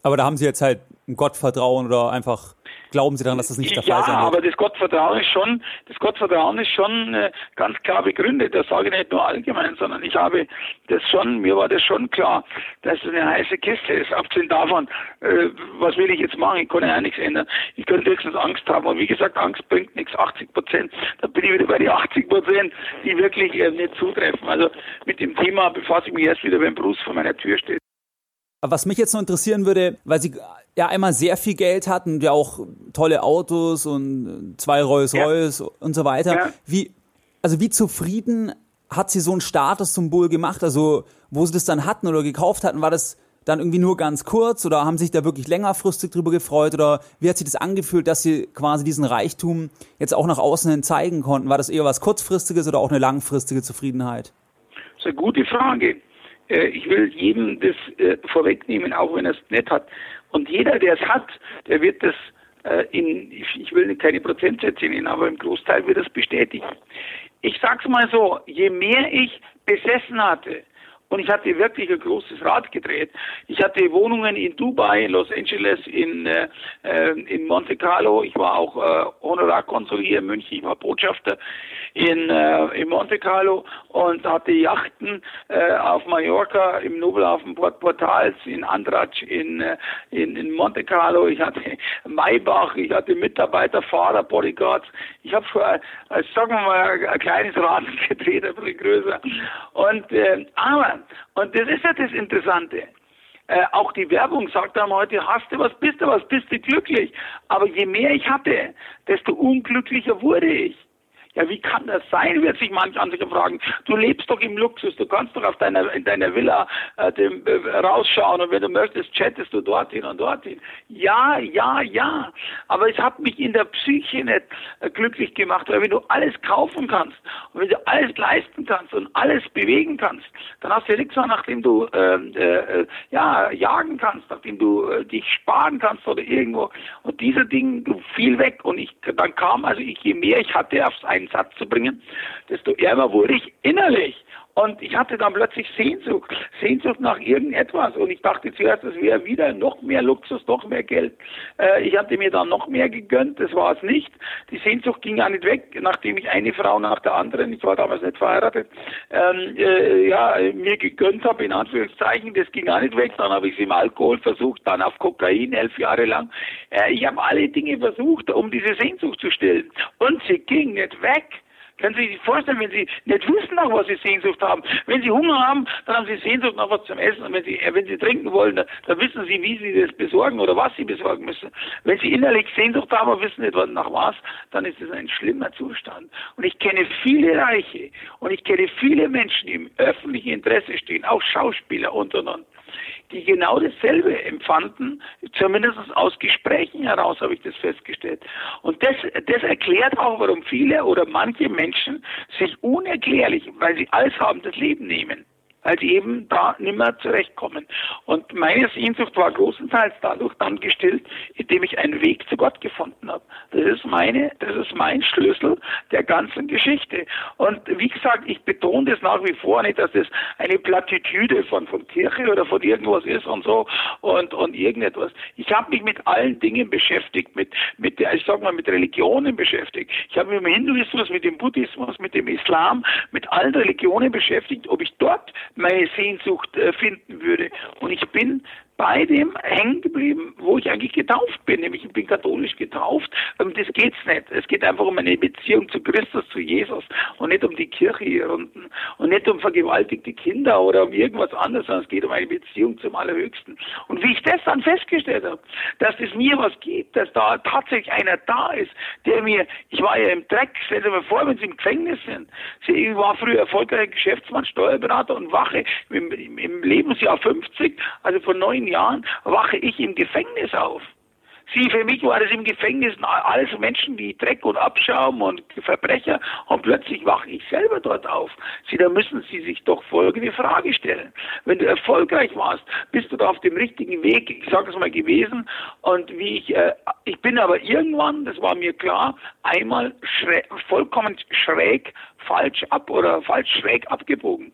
Aber da haben Sie jetzt halt ein Gottvertrauen oder einfach glauben Sie daran, dass das nicht der ja, Fall sein wird? Ja, aber das Gottvertrauen ist schon, das Gottvertrauen ist schon äh, ganz klar begründet. Das sage ich nicht nur allgemein, sondern ich habe das schon, mir war das schon klar, dass es eine heiße Kiste ist. Abgesehen davon, äh, was will ich jetzt machen? Ich kann ja nichts ändern. Ich könnte höchstens Angst haben. Und wie gesagt, Angst bringt nichts. 80 Prozent, da bin ich wieder bei den 80 Prozent, die wirklich äh, nicht zutreffen. Also mit dem Thema befasse ich mich erst wieder, wenn Bruce vor meiner Tür steht. Was mich jetzt noch interessieren würde, weil Sie ja einmal sehr viel Geld hatten ja auch tolle Autos und zwei Rolls Royce ja. und so weiter. Ja. Wie, also wie zufrieden hat sie so ein Statussymbol gemacht? Also wo sie das dann hatten oder gekauft hatten, war das dann irgendwie nur ganz kurz oder haben sich da wirklich längerfristig drüber gefreut oder wie hat sich das angefühlt, dass sie quasi diesen Reichtum jetzt auch nach außen hin zeigen konnten? War das eher was kurzfristiges oder auch eine langfristige Zufriedenheit? Das ist eine gute Frage. Äh, ich will jedem das äh, vorwegnehmen, auch wenn er es nicht hat. Und jeder, der es hat, der wird das äh, in, ich will keine Prozentsätze nennen, aber im Großteil wird das bestätigen. Ich sag's mal so, je mehr ich besessen hatte, und ich hatte wirklich ein großes Rad gedreht. Ich hatte Wohnungen in Dubai, in Los Angeles, in, äh, äh in Monte Carlo. Ich war auch äh, Honorarkonsul hier in München. Ich war Botschafter in, äh, in Monte Carlo und hatte Yachten äh, auf Mallorca, im Nobelhafen Port Portals, in Andratsch, in, äh, in, in Monte Carlo. Ich hatte *laughs* Maybach, ich hatte Mitarbeiter, Fahrer, Bodyguards. Ich habe äh, sagen wir mal, ein kleines Rad *laughs* gedreht, ein bisschen größer. Und, äh, aber und das ist ja das Interessante. Äh, auch die Werbung sagt einem heute, hast du was, bist du was, bist du glücklich. Aber je mehr ich hatte, desto unglücklicher wurde ich. Ja, wie kann das sein, wird sich manch anderer fragen. Du lebst doch im Luxus, du kannst doch auf deiner, in deiner Villa äh, dem, äh, rausschauen und wenn du möchtest, chattest du dorthin und dorthin. Ja, ja, ja. Aber es hat mich in der Psyche nicht äh, glücklich gemacht, weil wenn du alles kaufen kannst und wenn du alles leisten kannst und alles bewegen kannst, dann hast du ja nichts mehr, nachdem du ähm, äh, äh, ja, jagen kannst, nachdem du äh, dich sparen kannst oder irgendwo. Und dieser Ding fiel weg und ich dann kam, also ich, je mehr ich hatte aufs einen Satz zu bringen, desto ärmer wurde ich innerlich. Und ich hatte dann plötzlich Sehnsucht, Sehnsucht nach irgendetwas. Und ich dachte zuerst, es wäre wieder noch mehr Luxus, noch mehr Geld. Äh, ich hatte mir dann noch mehr gegönnt, das war es nicht. Die Sehnsucht ging ja nicht weg, nachdem ich eine Frau nach der anderen, ich war damals nicht verheiratet, ähm, äh, ja, mir gegönnt habe, in Anführungszeichen, das ging auch nicht weg. Dann habe ich es im Alkohol versucht, dann auf Kokain, elf Jahre lang. Äh, ich habe alle Dinge versucht, um diese Sehnsucht zu stillen. Und sie ging nicht weg. Können Sie sich vorstellen, wenn Sie nicht wissen, nach was Sie Sehnsucht haben. Wenn Sie Hunger haben, dann haben Sie Sehnsucht nach was zum Essen. Und wenn Sie, äh, wenn Sie trinken wollen, dann, wissen Sie, wie Sie das besorgen oder was Sie besorgen müssen. Wenn Sie innerlich Sehnsucht haben und wissen nicht nach was, dann ist es ein schlimmer Zustand. Und ich kenne viele Reiche und ich kenne viele Menschen, die im öffentlichen Interesse stehen, auch Schauspieler und und und die genau dasselbe empfanden, zumindest aus Gesprächen heraus habe ich das festgestellt. Und das, das erklärt auch, warum viele oder manche Menschen sich unerklärlich, weil sie alles haben, das Leben nehmen weil sie eben da nicht mehr zurechtkommen. Und meine Sehnsucht war großenteils dadurch dann gestillt, indem ich einen Weg zu Gott gefunden habe. Das ist meine, das ist mein Schlüssel der ganzen Geschichte. Und wie gesagt, ich betone das nach wie vor nicht, dass das eine Plattitüde von, von Kirche oder von irgendwas ist und so und, und irgendetwas. Ich habe mich mit allen Dingen beschäftigt, mit, mit der, ich sag mal, mit Religionen beschäftigt. Ich habe mich mit dem Hinduismus, mit dem Buddhismus, mit dem Islam, mit allen Religionen beschäftigt, ob ich dort meine Sehnsucht äh, finden würde. Und ich bin bei dem hängen geblieben, wo ich eigentlich getauft bin, nämlich ich bin katholisch getauft. Um das geht's nicht. Es geht einfach um eine Beziehung zu Christus, zu Jesus und nicht um die Kirche hier unten und nicht um vergewaltigte Kinder oder um irgendwas anderes, sondern es geht um eine Beziehung zum Allerhöchsten. Und wie ich das dann festgestellt habe, dass es mir was gibt, dass da tatsächlich einer da ist, der mir, ich war ja im Dreck, stell dir mal vor, wenn Sie im Gefängnis sind. Ich war früher erfolgreicher Geschäftsmann, Steuerberater und Wache im, im Lebensjahr 50, also von neun Jahren wache ich im Gefängnis auf. Sie, für mich war das im Gefängnis alles Menschen wie Dreck und Abschaum und Verbrecher und plötzlich wache ich selber dort auf. Sie, da müssen Sie sich doch folgende Frage stellen. Wenn du erfolgreich warst, bist du da auf dem richtigen Weg, ich sage es mal gewesen und wie ich, äh, ich bin aber irgendwann, das war mir klar, einmal schräg, vollkommen schräg falsch ab oder falsch schräg abgebogen.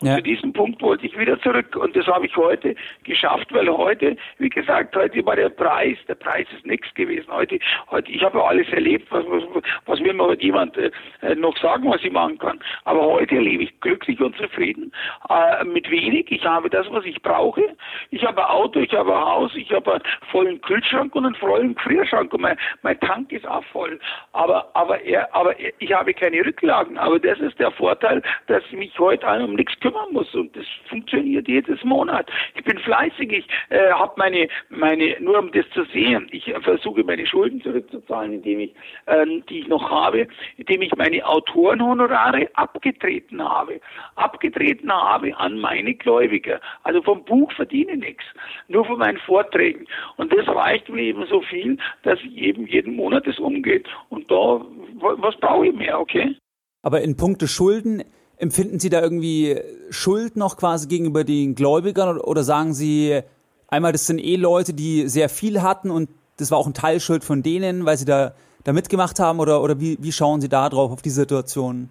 Und ja. zu diesem Punkt wollte ich wieder zurück und das habe ich heute geschafft, weil heute, wie gesagt, heute war der Preis, der Preis ist nichts gewesen. Heute, heute, ich habe alles erlebt, was, was, was will mir jemand äh, noch sagen, was ich machen kann. Aber heute lebe ich glücklich und zufrieden äh, mit wenig. Ich habe das, was ich brauche. Ich habe ein Auto, ich habe ein Haus, ich habe einen vollen Kühlschrank und einen vollen Gefrierschrank und mein, mein Tank ist auch voll. Aber, aber, er, aber ich habe keine Rücklagen. Aber das ist der Vorteil, dass ich mich heute um nichts kümmern muss und das funktioniert jedes Monat. Ich bin fleißig, ich äh, habe meine, meine, nur um das zu sehen, ich versuche meine Schulden zurückzuzahlen, indem ich, ähm, die ich noch habe, indem ich meine Autorenhonorare abgetreten habe, abgetreten habe an meine Gläubiger. Also vom Buch verdiene ich nichts, nur von meinen Vorträgen. Und das reicht mir eben so viel, dass ich eben jeden Monat das umgeht. Und da, was brauche ich mehr, okay? Aber in puncto Schulden, Empfinden Sie da irgendwie Schuld noch quasi gegenüber den Gläubigern oder sagen Sie einmal, das sind eh Leute, die sehr viel hatten und das war auch ein Teilschuld von denen, weil sie da, da mitgemacht haben oder, oder wie, wie schauen Sie da drauf auf die Situation?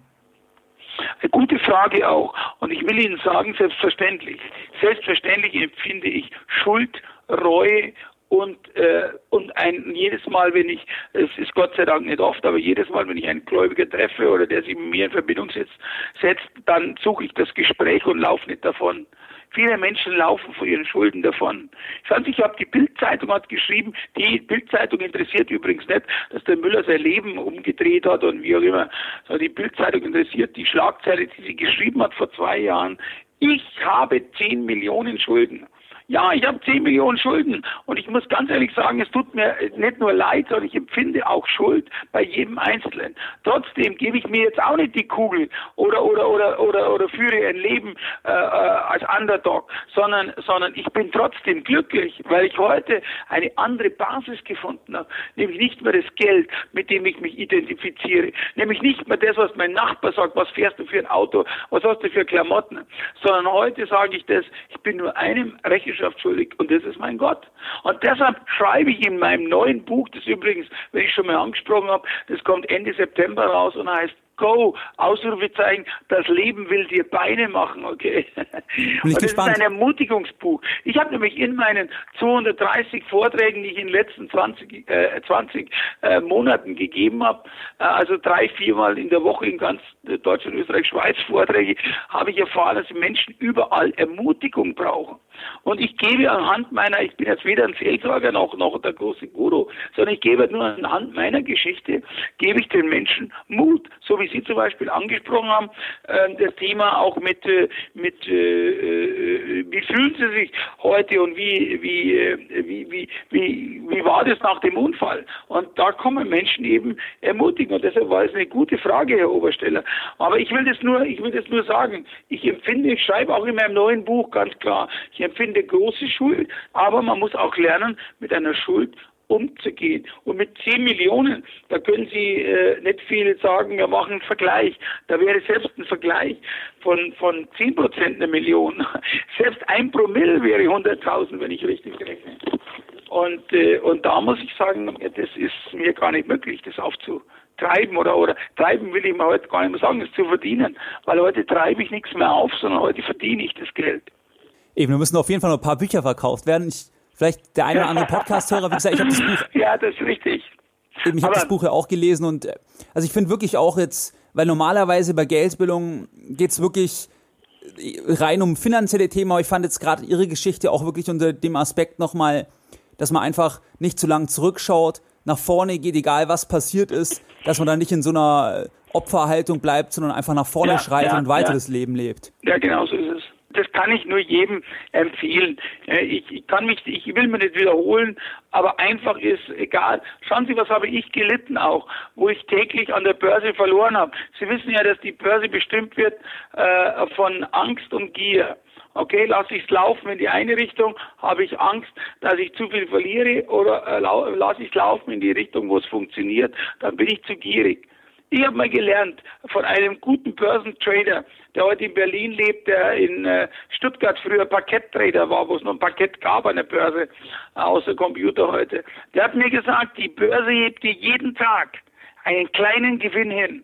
Eine gute Frage auch. Und ich will Ihnen sagen, selbstverständlich, selbstverständlich empfinde ich Schuld, Reue und, äh, und ein, jedes Mal, wenn ich, es ist Gott sei Dank nicht oft, aber jedes Mal, wenn ich einen Gläubiger treffe oder der sich mit mir in Verbindung setzt, setzt dann suche ich das Gespräch und laufe nicht davon. Viele Menschen laufen vor ihren Schulden davon. Ich fand, ich habe die Bildzeitung hat geschrieben, die Bildzeitung interessiert übrigens nicht, dass der Müller sein Leben umgedreht hat und wie auch immer. Sondern die Bildzeitung interessiert die Schlagzeile, die sie geschrieben hat vor zwei Jahren. Ich habe zehn Millionen Schulden. Ja, ich habe 10 Millionen Schulden und ich muss ganz ehrlich sagen, es tut mir nicht nur leid, sondern ich empfinde auch Schuld bei jedem Einzelnen. Trotzdem gebe ich mir jetzt auch nicht die Kugel oder oder oder oder oder führe ein Leben äh, äh als Underdog, sondern sondern ich bin trotzdem glücklich, weil ich heute eine andere Basis gefunden habe, nämlich nicht mehr das Geld, mit dem ich mich identifiziere, nämlich nicht mehr das, was mein Nachbar sagt, was fährst du für ein Auto, was hast du für Klamotten, sondern heute sage ich das, ich bin nur einem Rechenschaft Rechenschaft schuldig und das ist mein Gott. Und deshalb schreibe ich in meinem neuen Buch, das übrigens, wenn ich schon mal angesprochen habe, das kommt Ende September raus und heißt Go, Ausrufezeichen, das Leben will dir Beine machen, okay? Und das gespannt. ist ein Ermutigungsbuch. Ich habe nämlich in meinen 230 Vorträgen, die ich in den letzten 20, äh, 20 äh, Monaten gegeben habe, äh, also drei, viermal in der Woche in ganz Deutschland, Österreich, Schweiz Vorträge, habe ich erfahren, dass Menschen überall Ermutigung brauchen. Und ich gebe anhand meiner, ich bin jetzt weder ein Seelsorger noch, noch der große Guru, sondern ich gebe nur anhand meiner Geschichte, gebe ich den Menschen Mut, so wie Sie zum Beispiel angesprochen haben, äh, das Thema auch mit, äh, mit äh, äh, wie fühlen Sie sich heute und wie, wie, äh, wie, wie, wie, wie war das nach dem Unfall? Und da kommen Menschen eben ermutigen. Und deshalb war es eine gute Frage, Herr Obersteller. Aber ich will das nur, ich will das nur sagen. Ich empfinde, ich schreibe auch in meinem neuen Buch ganz klar, ich empfinde große Schuld, aber man muss auch lernen, mit einer Schuld umzugehen. Und mit 10 Millionen, da können Sie äh, nicht viel sagen, wir machen einen Vergleich. Da wäre selbst ein Vergleich von, von 10 Prozent eine Million. *laughs* Selbst ein Promille wäre 100.000, wenn ich richtig rechne. Und, äh, und da muss ich sagen, das ist mir gar nicht möglich, das aufzutreiben oder, oder treiben will ich mir heute gar nicht mehr sagen, es zu verdienen, weil heute treibe ich nichts mehr auf, sondern heute verdiene ich das Geld. Eben, wir müssen auf jeden Fall noch ein paar Bücher verkauft werden. Ich, vielleicht der eine oder andere *laughs* Podcast-Hörer, wie gesagt, ich habe das Buch. Ja, das ist richtig. Eben, ich habe das Buch ja auch gelesen und äh, also ich finde wirklich auch jetzt, weil normalerweise bei Geldbildung geht's wirklich äh, rein um finanzielle Themen, aber ich fand jetzt gerade Ihre Geschichte auch wirklich unter dem Aspekt nochmal, dass man einfach nicht zu lang zurückschaut, nach vorne geht, egal was passiert ist, dass man dann nicht in so einer Opferhaltung bleibt, sondern einfach nach vorne ja, schreitet ja, und weiteres ja. Leben lebt. Ja, genau so ist es das kann ich nur jedem empfehlen. Ich, ich kann mich, ich will mir nicht wiederholen, aber einfach ist egal. Schauen Sie, was habe ich gelitten auch, wo ich täglich an der Börse verloren habe. Sie wissen ja, dass die Börse bestimmt wird äh, von Angst und Gier. Okay, lasse ich es laufen in die eine Richtung, habe ich Angst, dass ich zu viel verliere, oder äh, lasse ich es laufen in die Richtung, wo es funktioniert, dann bin ich zu gierig. Ich habe mal gelernt von einem guten Börsentrader, der heute in Berlin lebt, der in äh, Stuttgart früher Parketttrader war, wo es noch ein Parkett gab an der Börse, außer Computer heute. Der hat mir gesagt, die Börse hebt dir jeden Tag einen kleinen Gewinn hin.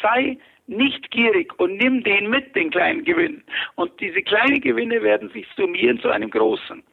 Sei nicht gierig und nimm den mit, den kleinen Gewinn. Und diese kleinen Gewinne werden sich summieren zu einem großen.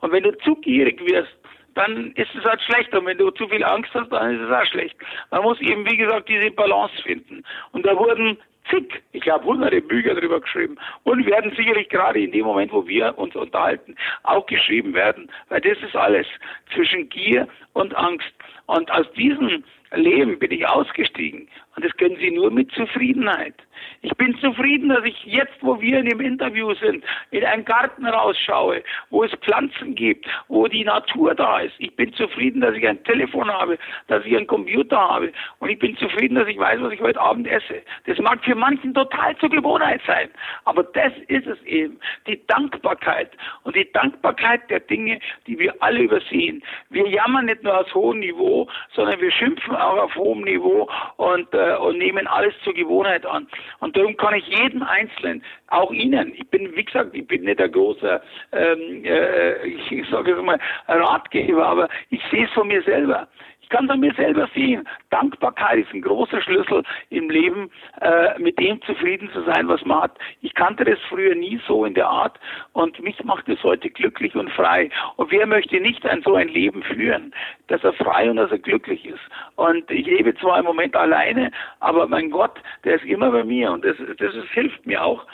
Und wenn du zu gierig wirst, dann ist es halt schlecht. Und wenn du zu viel Angst hast, dann ist es auch schlecht. Man muss eben, wie gesagt, diese Balance finden. Und da wurden zig, ich glaube hunderte Bücher darüber geschrieben und werden sicherlich gerade in dem Moment, wo wir uns unterhalten, auch geschrieben werden, weil das ist alles zwischen Gier und Angst. Und aus diesem Leben bin ich ausgestiegen. Und das können Sie nur mit Zufriedenheit. Ich bin zufrieden, dass ich jetzt, wo wir in dem Interview sind, in einen Garten rausschaue, wo es Pflanzen gibt, wo die Natur da ist. Ich bin zufrieden, dass ich ein Telefon habe, dass ich einen Computer habe. Und ich bin zufrieden, dass ich weiß, was ich heute Abend esse. Das mag für manchen total zur Gewohnheit sein. Aber das ist es eben. Die Dankbarkeit. Und die Dankbarkeit der Dinge, die wir alle übersehen. Wir jammern nicht nur aus hohem Niveau, sondern wir schimpfen auch auf hohem Niveau und, äh, und nehmen alles zur Gewohnheit an. Und darum kann ich jedem Einzelnen, auch Ihnen, ich bin, wie gesagt, ich bin nicht der große, ähm, äh, ich, sage es mal, Ratgeber, aber ich sehe es von mir selber kann es an mir selber sehen. Dankbarkeit ist ein großer Schlüssel im Leben, äh, mit dem zufrieden zu sein, was man hat. Ich kannte das früher nie so in der Art und mich macht es heute glücklich und frei. Und wer möchte nicht ein so ein Leben führen, dass er frei und dass er glücklich ist? Und ich lebe zwar im Moment alleine, aber mein Gott, der ist immer bei mir und das, das, das hilft mir auch,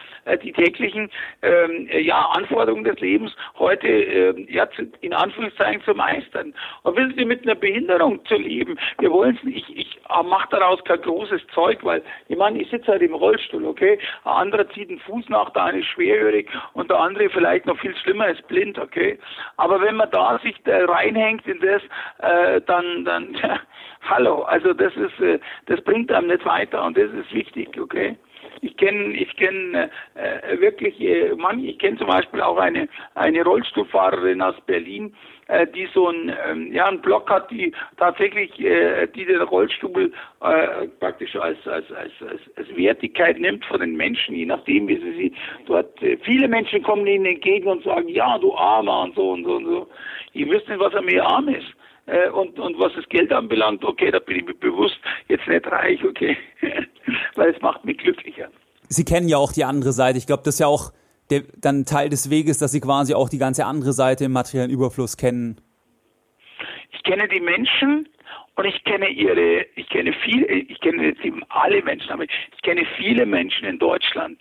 die täglichen ähm, ja, Anforderungen des Lebens heute äh, ja, in Anführungszeichen zu meistern. Und wissen Sie, mit einer Behinderung zu leben. Wir wollen es nicht, ich, ich mache daraus kein großes Zeug, weil ich meine, ich sitze halt im Rollstuhl, okay? Ein anderer zieht einen Fuß nach, der eine ist schwerhörig und der andere vielleicht noch viel schlimmer ist blind, okay? Aber wenn man da sich da reinhängt in das, äh, dann, dann, *laughs* ja, hallo, also das ist, äh, das bringt einem nicht weiter und das ist wichtig, okay? Ich kenne ich kenne äh, wirklich äh, man, ich kenne zum Beispiel auch eine eine Rollstuhlfahrerin aus Berlin, äh, die so ein ähm, ja einen Block hat, die tatsächlich äh, die den Rollstuhl äh, praktisch als, als als als als Wertigkeit nimmt von den Menschen, je nachdem wie sie sie dort äh, viele Menschen kommen ihnen entgegen und sagen ja du Armer und so und so und so. Ihr wisst nicht, was er mir arm ist. Äh, und, und was das Geld anbelangt, okay, da bin ich mir bewusst, jetzt nicht reich, okay, *laughs* weil es macht mich glücklicher. Sie kennen ja auch die andere Seite. Ich glaube, das ist ja auch der, dann Teil des Weges, dass Sie quasi auch die ganze andere Seite im materiellen Überfluss kennen. Ich kenne die Menschen und ich kenne ihre, ich kenne viele, ich kenne jetzt eben alle Menschen, aber ich kenne viele Menschen in Deutschland,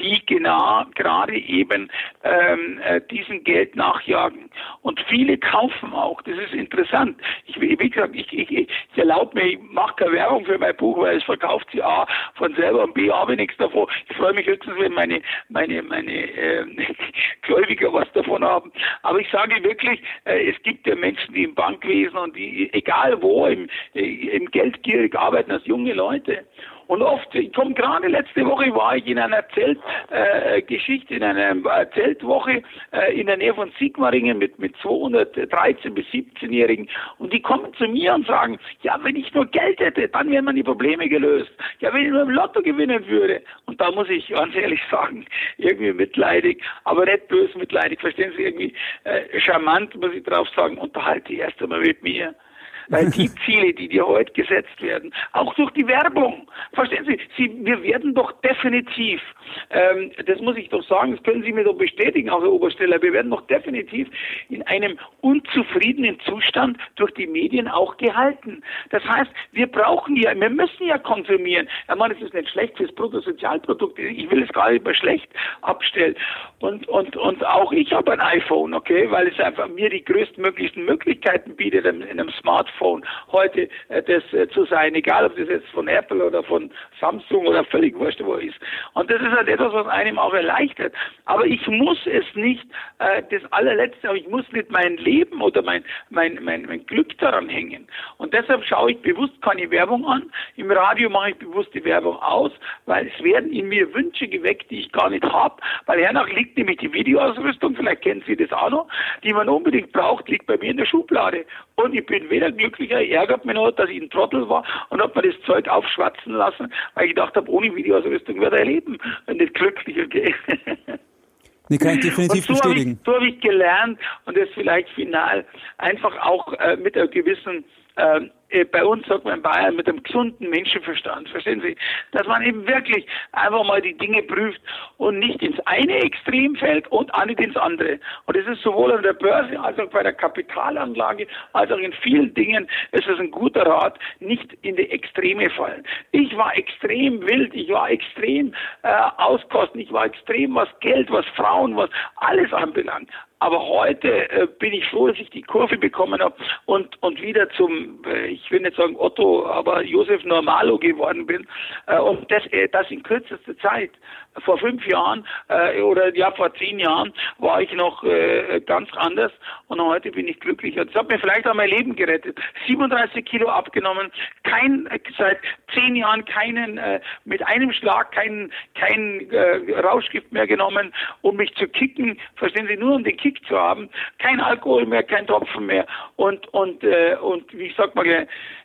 die genau gerade eben ähm, äh, diesen Geld nachjagen. Und viele kaufen auch. Das ist interessant. Ich, wie gesagt, ich, ich, ich erlaube mir, ich mache keine Werbung für mein Buch, weil es verkauft sie A von selber und B habe ich nichts davon. Ich freue mich höchstens, wenn meine meine meine äh, *laughs* Gläubiger was davon haben. Aber ich sage wirklich, äh, es gibt ja Menschen, die im Bankwesen und die, egal wo, im, äh, im Geldgierig arbeiten als junge Leute. Und oft, ich komme gerade letzte Woche, war ich in einer Zeltgeschichte, äh, in einer Zeltwoche äh, in der Nähe von Sigmaringen mit, mit 213 bis 17-Jährigen. Und die kommen zu mir und sagen, ja, wenn ich nur Geld hätte, dann wären meine Probleme gelöst. Ja, wenn ich nur im Lotto gewinnen würde. Und da muss ich ganz ehrlich sagen, *laughs* irgendwie mitleidig, aber nicht böse mitleidig. Verstehen Sie, irgendwie äh, charmant, muss ich drauf sagen, unterhalte die erst einmal mit mir. Weil die Ziele, die dir heute gesetzt werden, auch durch die Werbung, verstehen Sie, Sie wir werden doch definitiv, ähm, das muss ich doch sagen, das können Sie mir doch bestätigen, auch Herr Obersteller, wir werden doch definitiv in einem unzufriedenen Zustand durch die Medien auch gehalten. Das heißt, wir brauchen ja, wir müssen ja konsumieren. Ich meine, es ist nicht schlecht fürs Bruttosozialprodukt, ich will es gar nicht mehr schlecht abstellen. Und, und, und auch ich habe ein iPhone, okay, weil es einfach mir die größtmöglichen Möglichkeiten bietet in einem Smartphone Smartphone heute äh, das äh, zu sein, egal ob das jetzt von Apple oder von Samsung oder völlig wurscht wo ist. Und das ist halt etwas, was einem auch erleichtert. Aber ich muss es nicht, äh, das allerletzte, aber ich muss nicht mein Leben oder mein, mein, mein, mein Glück daran hängen. Und deshalb schaue ich bewusst keine Werbung an. Im Radio mache ich bewusst die Werbung aus, weil es werden in mir Wünsche geweckt, die ich gar nicht habe, weil hernach liegt nämlich die Videoausrüstung, vielleicht kennen Sie das auch noch, die man unbedingt braucht, liegt bei mir in der Schublade. Und ich bin weder glücklicher, ärgert mich noch, dass ich ein Trottel war und habe mir das Zeug aufschwatzen lassen, weil ich gedacht habe, ohne Videoausrüstung wird er leben und nicht glücklicher gehen. *laughs* Nee, kann ich definitiv so bestätigen. Hab ich, so habe ich gelernt und das vielleicht final einfach auch äh, mit einer gewissen äh, äh, bei uns sagt man in Bayern mit einem gesunden Menschenverstand, verstehen Sie? Dass man eben wirklich einfach mal die Dinge prüft und nicht ins eine Extrem fällt und auch nicht ins andere. Und das ist sowohl an der Börse als auch bei der Kapitalanlage als auch in vielen Dingen ist es ein guter Rat, nicht in die Extreme fallen. Ich war extrem wild, ich war extrem äh, auskosten, ich war extrem, was Geld, was Frauen, was alles anbelangt. Aber heute äh, bin ich froh, dass ich die Kurve bekommen habe und, und wieder zum, äh, ich will nicht sagen Otto, aber Josef Normalo geworden bin. Äh, und das, äh, das in kürzester Zeit. Vor fünf Jahren äh, oder ja vor zehn Jahren war ich noch äh, ganz anders und heute bin ich glücklicher. Das hat mir vielleicht auch mein Leben gerettet. 37 Kilo abgenommen, kein äh, seit zehn Jahren keinen äh, mit einem Schlag keinen kein, äh, Rauschgift mehr genommen, um mich zu kicken. Verstehen Sie nur um den Kick zu haben. Kein Alkohol mehr, kein Tropfen mehr und und äh, und wie ich sag mal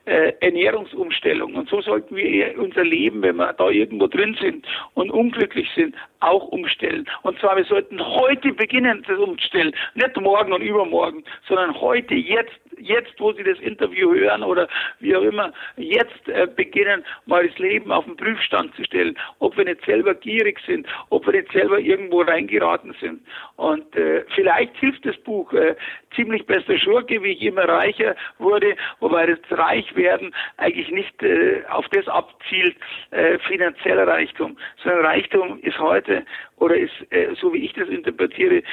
äh, Ernährungsumstellung. Und so sollten wir unser Leben, wenn wir da irgendwo drin sind und unglücklich sind, auch umstellen. Und zwar, wir sollten heute beginnen, das umzustellen. Nicht morgen und übermorgen, sondern heute, jetzt, jetzt, wo Sie das Interview hören oder wie auch immer, jetzt äh, beginnen, mal das Leben auf den Prüfstand zu stellen. Ob wir nicht selber gierig sind, ob wir nicht selber irgendwo reingeraten sind. Und äh, vielleicht hilft das Buch äh, ziemlich bester Schurke, wie ich immer reicher wurde, wobei das Reichwerden eigentlich nicht äh, auf das abzielt, äh, finanzieller Reichtum, sondern Reichtum ist heute oder ist, äh, so wie ich das interpretiere,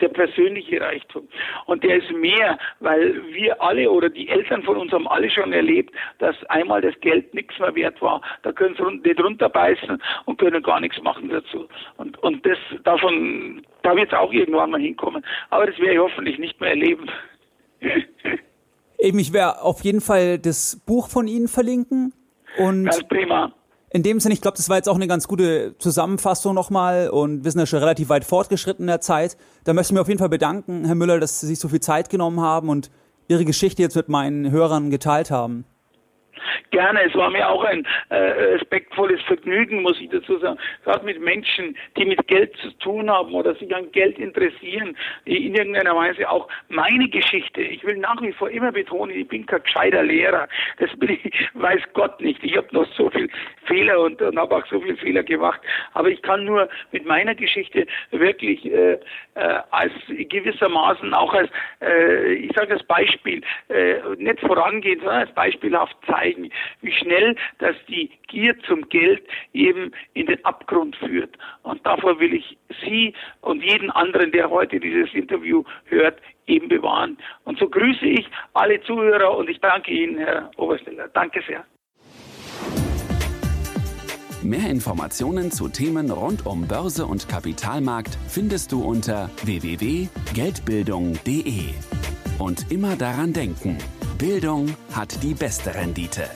der persönliche Reichtum. Und der ist mehr, weil wir alle oder die Eltern von uns haben alle schon erlebt, dass einmal das Geld nichts mehr wert war. Da können sie nicht runterbeißen und können gar nichts machen dazu. Und, und das davon, da wird es auch irgendwann mal hinkommen. Aber das werde ich hoffentlich nicht mehr erleben. *laughs* Eben, ich werde auf jeden Fall das Buch von Ihnen verlinken. Und Ganz prima. In dem Sinne, ich glaube, das war jetzt auch eine ganz gute Zusammenfassung nochmal und wir sind ja schon relativ weit fortgeschritten in der Zeit. Da möchte ich mich auf jeden Fall bedanken, Herr Müller, dass Sie sich so viel Zeit genommen haben und Ihre Geschichte jetzt mit meinen Hörern geteilt haben. Gerne, es war mir auch ein äh, respektvolles Vergnügen, muss ich dazu sagen. Gerade mit Menschen, die mit Geld zu tun haben oder sich an Geld interessieren, in irgendeiner Weise auch meine Geschichte. Ich will nach wie vor immer betonen, ich bin kein gescheiter Lehrer. Das bin ich, *laughs* weiß Gott nicht. Ich habe noch so viel Fehler und, und habe auch so viele Fehler gemacht. Aber ich kann nur mit meiner Geschichte wirklich äh, äh, als gewissermaßen auch als, äh, ich sage als Beispiel, äh, nicht vorangehen, sondern als beispielhaft zeigen, wie schnell dass die Gier zum Geld eben in den Abgrund führt. Und davor will ich Sie und jeden anderen, der heute dieses Interview hört, eben bewahren. Und so grüße ich alle Zuhörer und ich danke Ihnen, Herr Obersteller. Danke sehr. Mehr Informationen zu Themen rund um Börse und Kapitalmarkt findest du unter www.geldbildung.de. Und immer daran denken, Bildung hat die beste Rendite.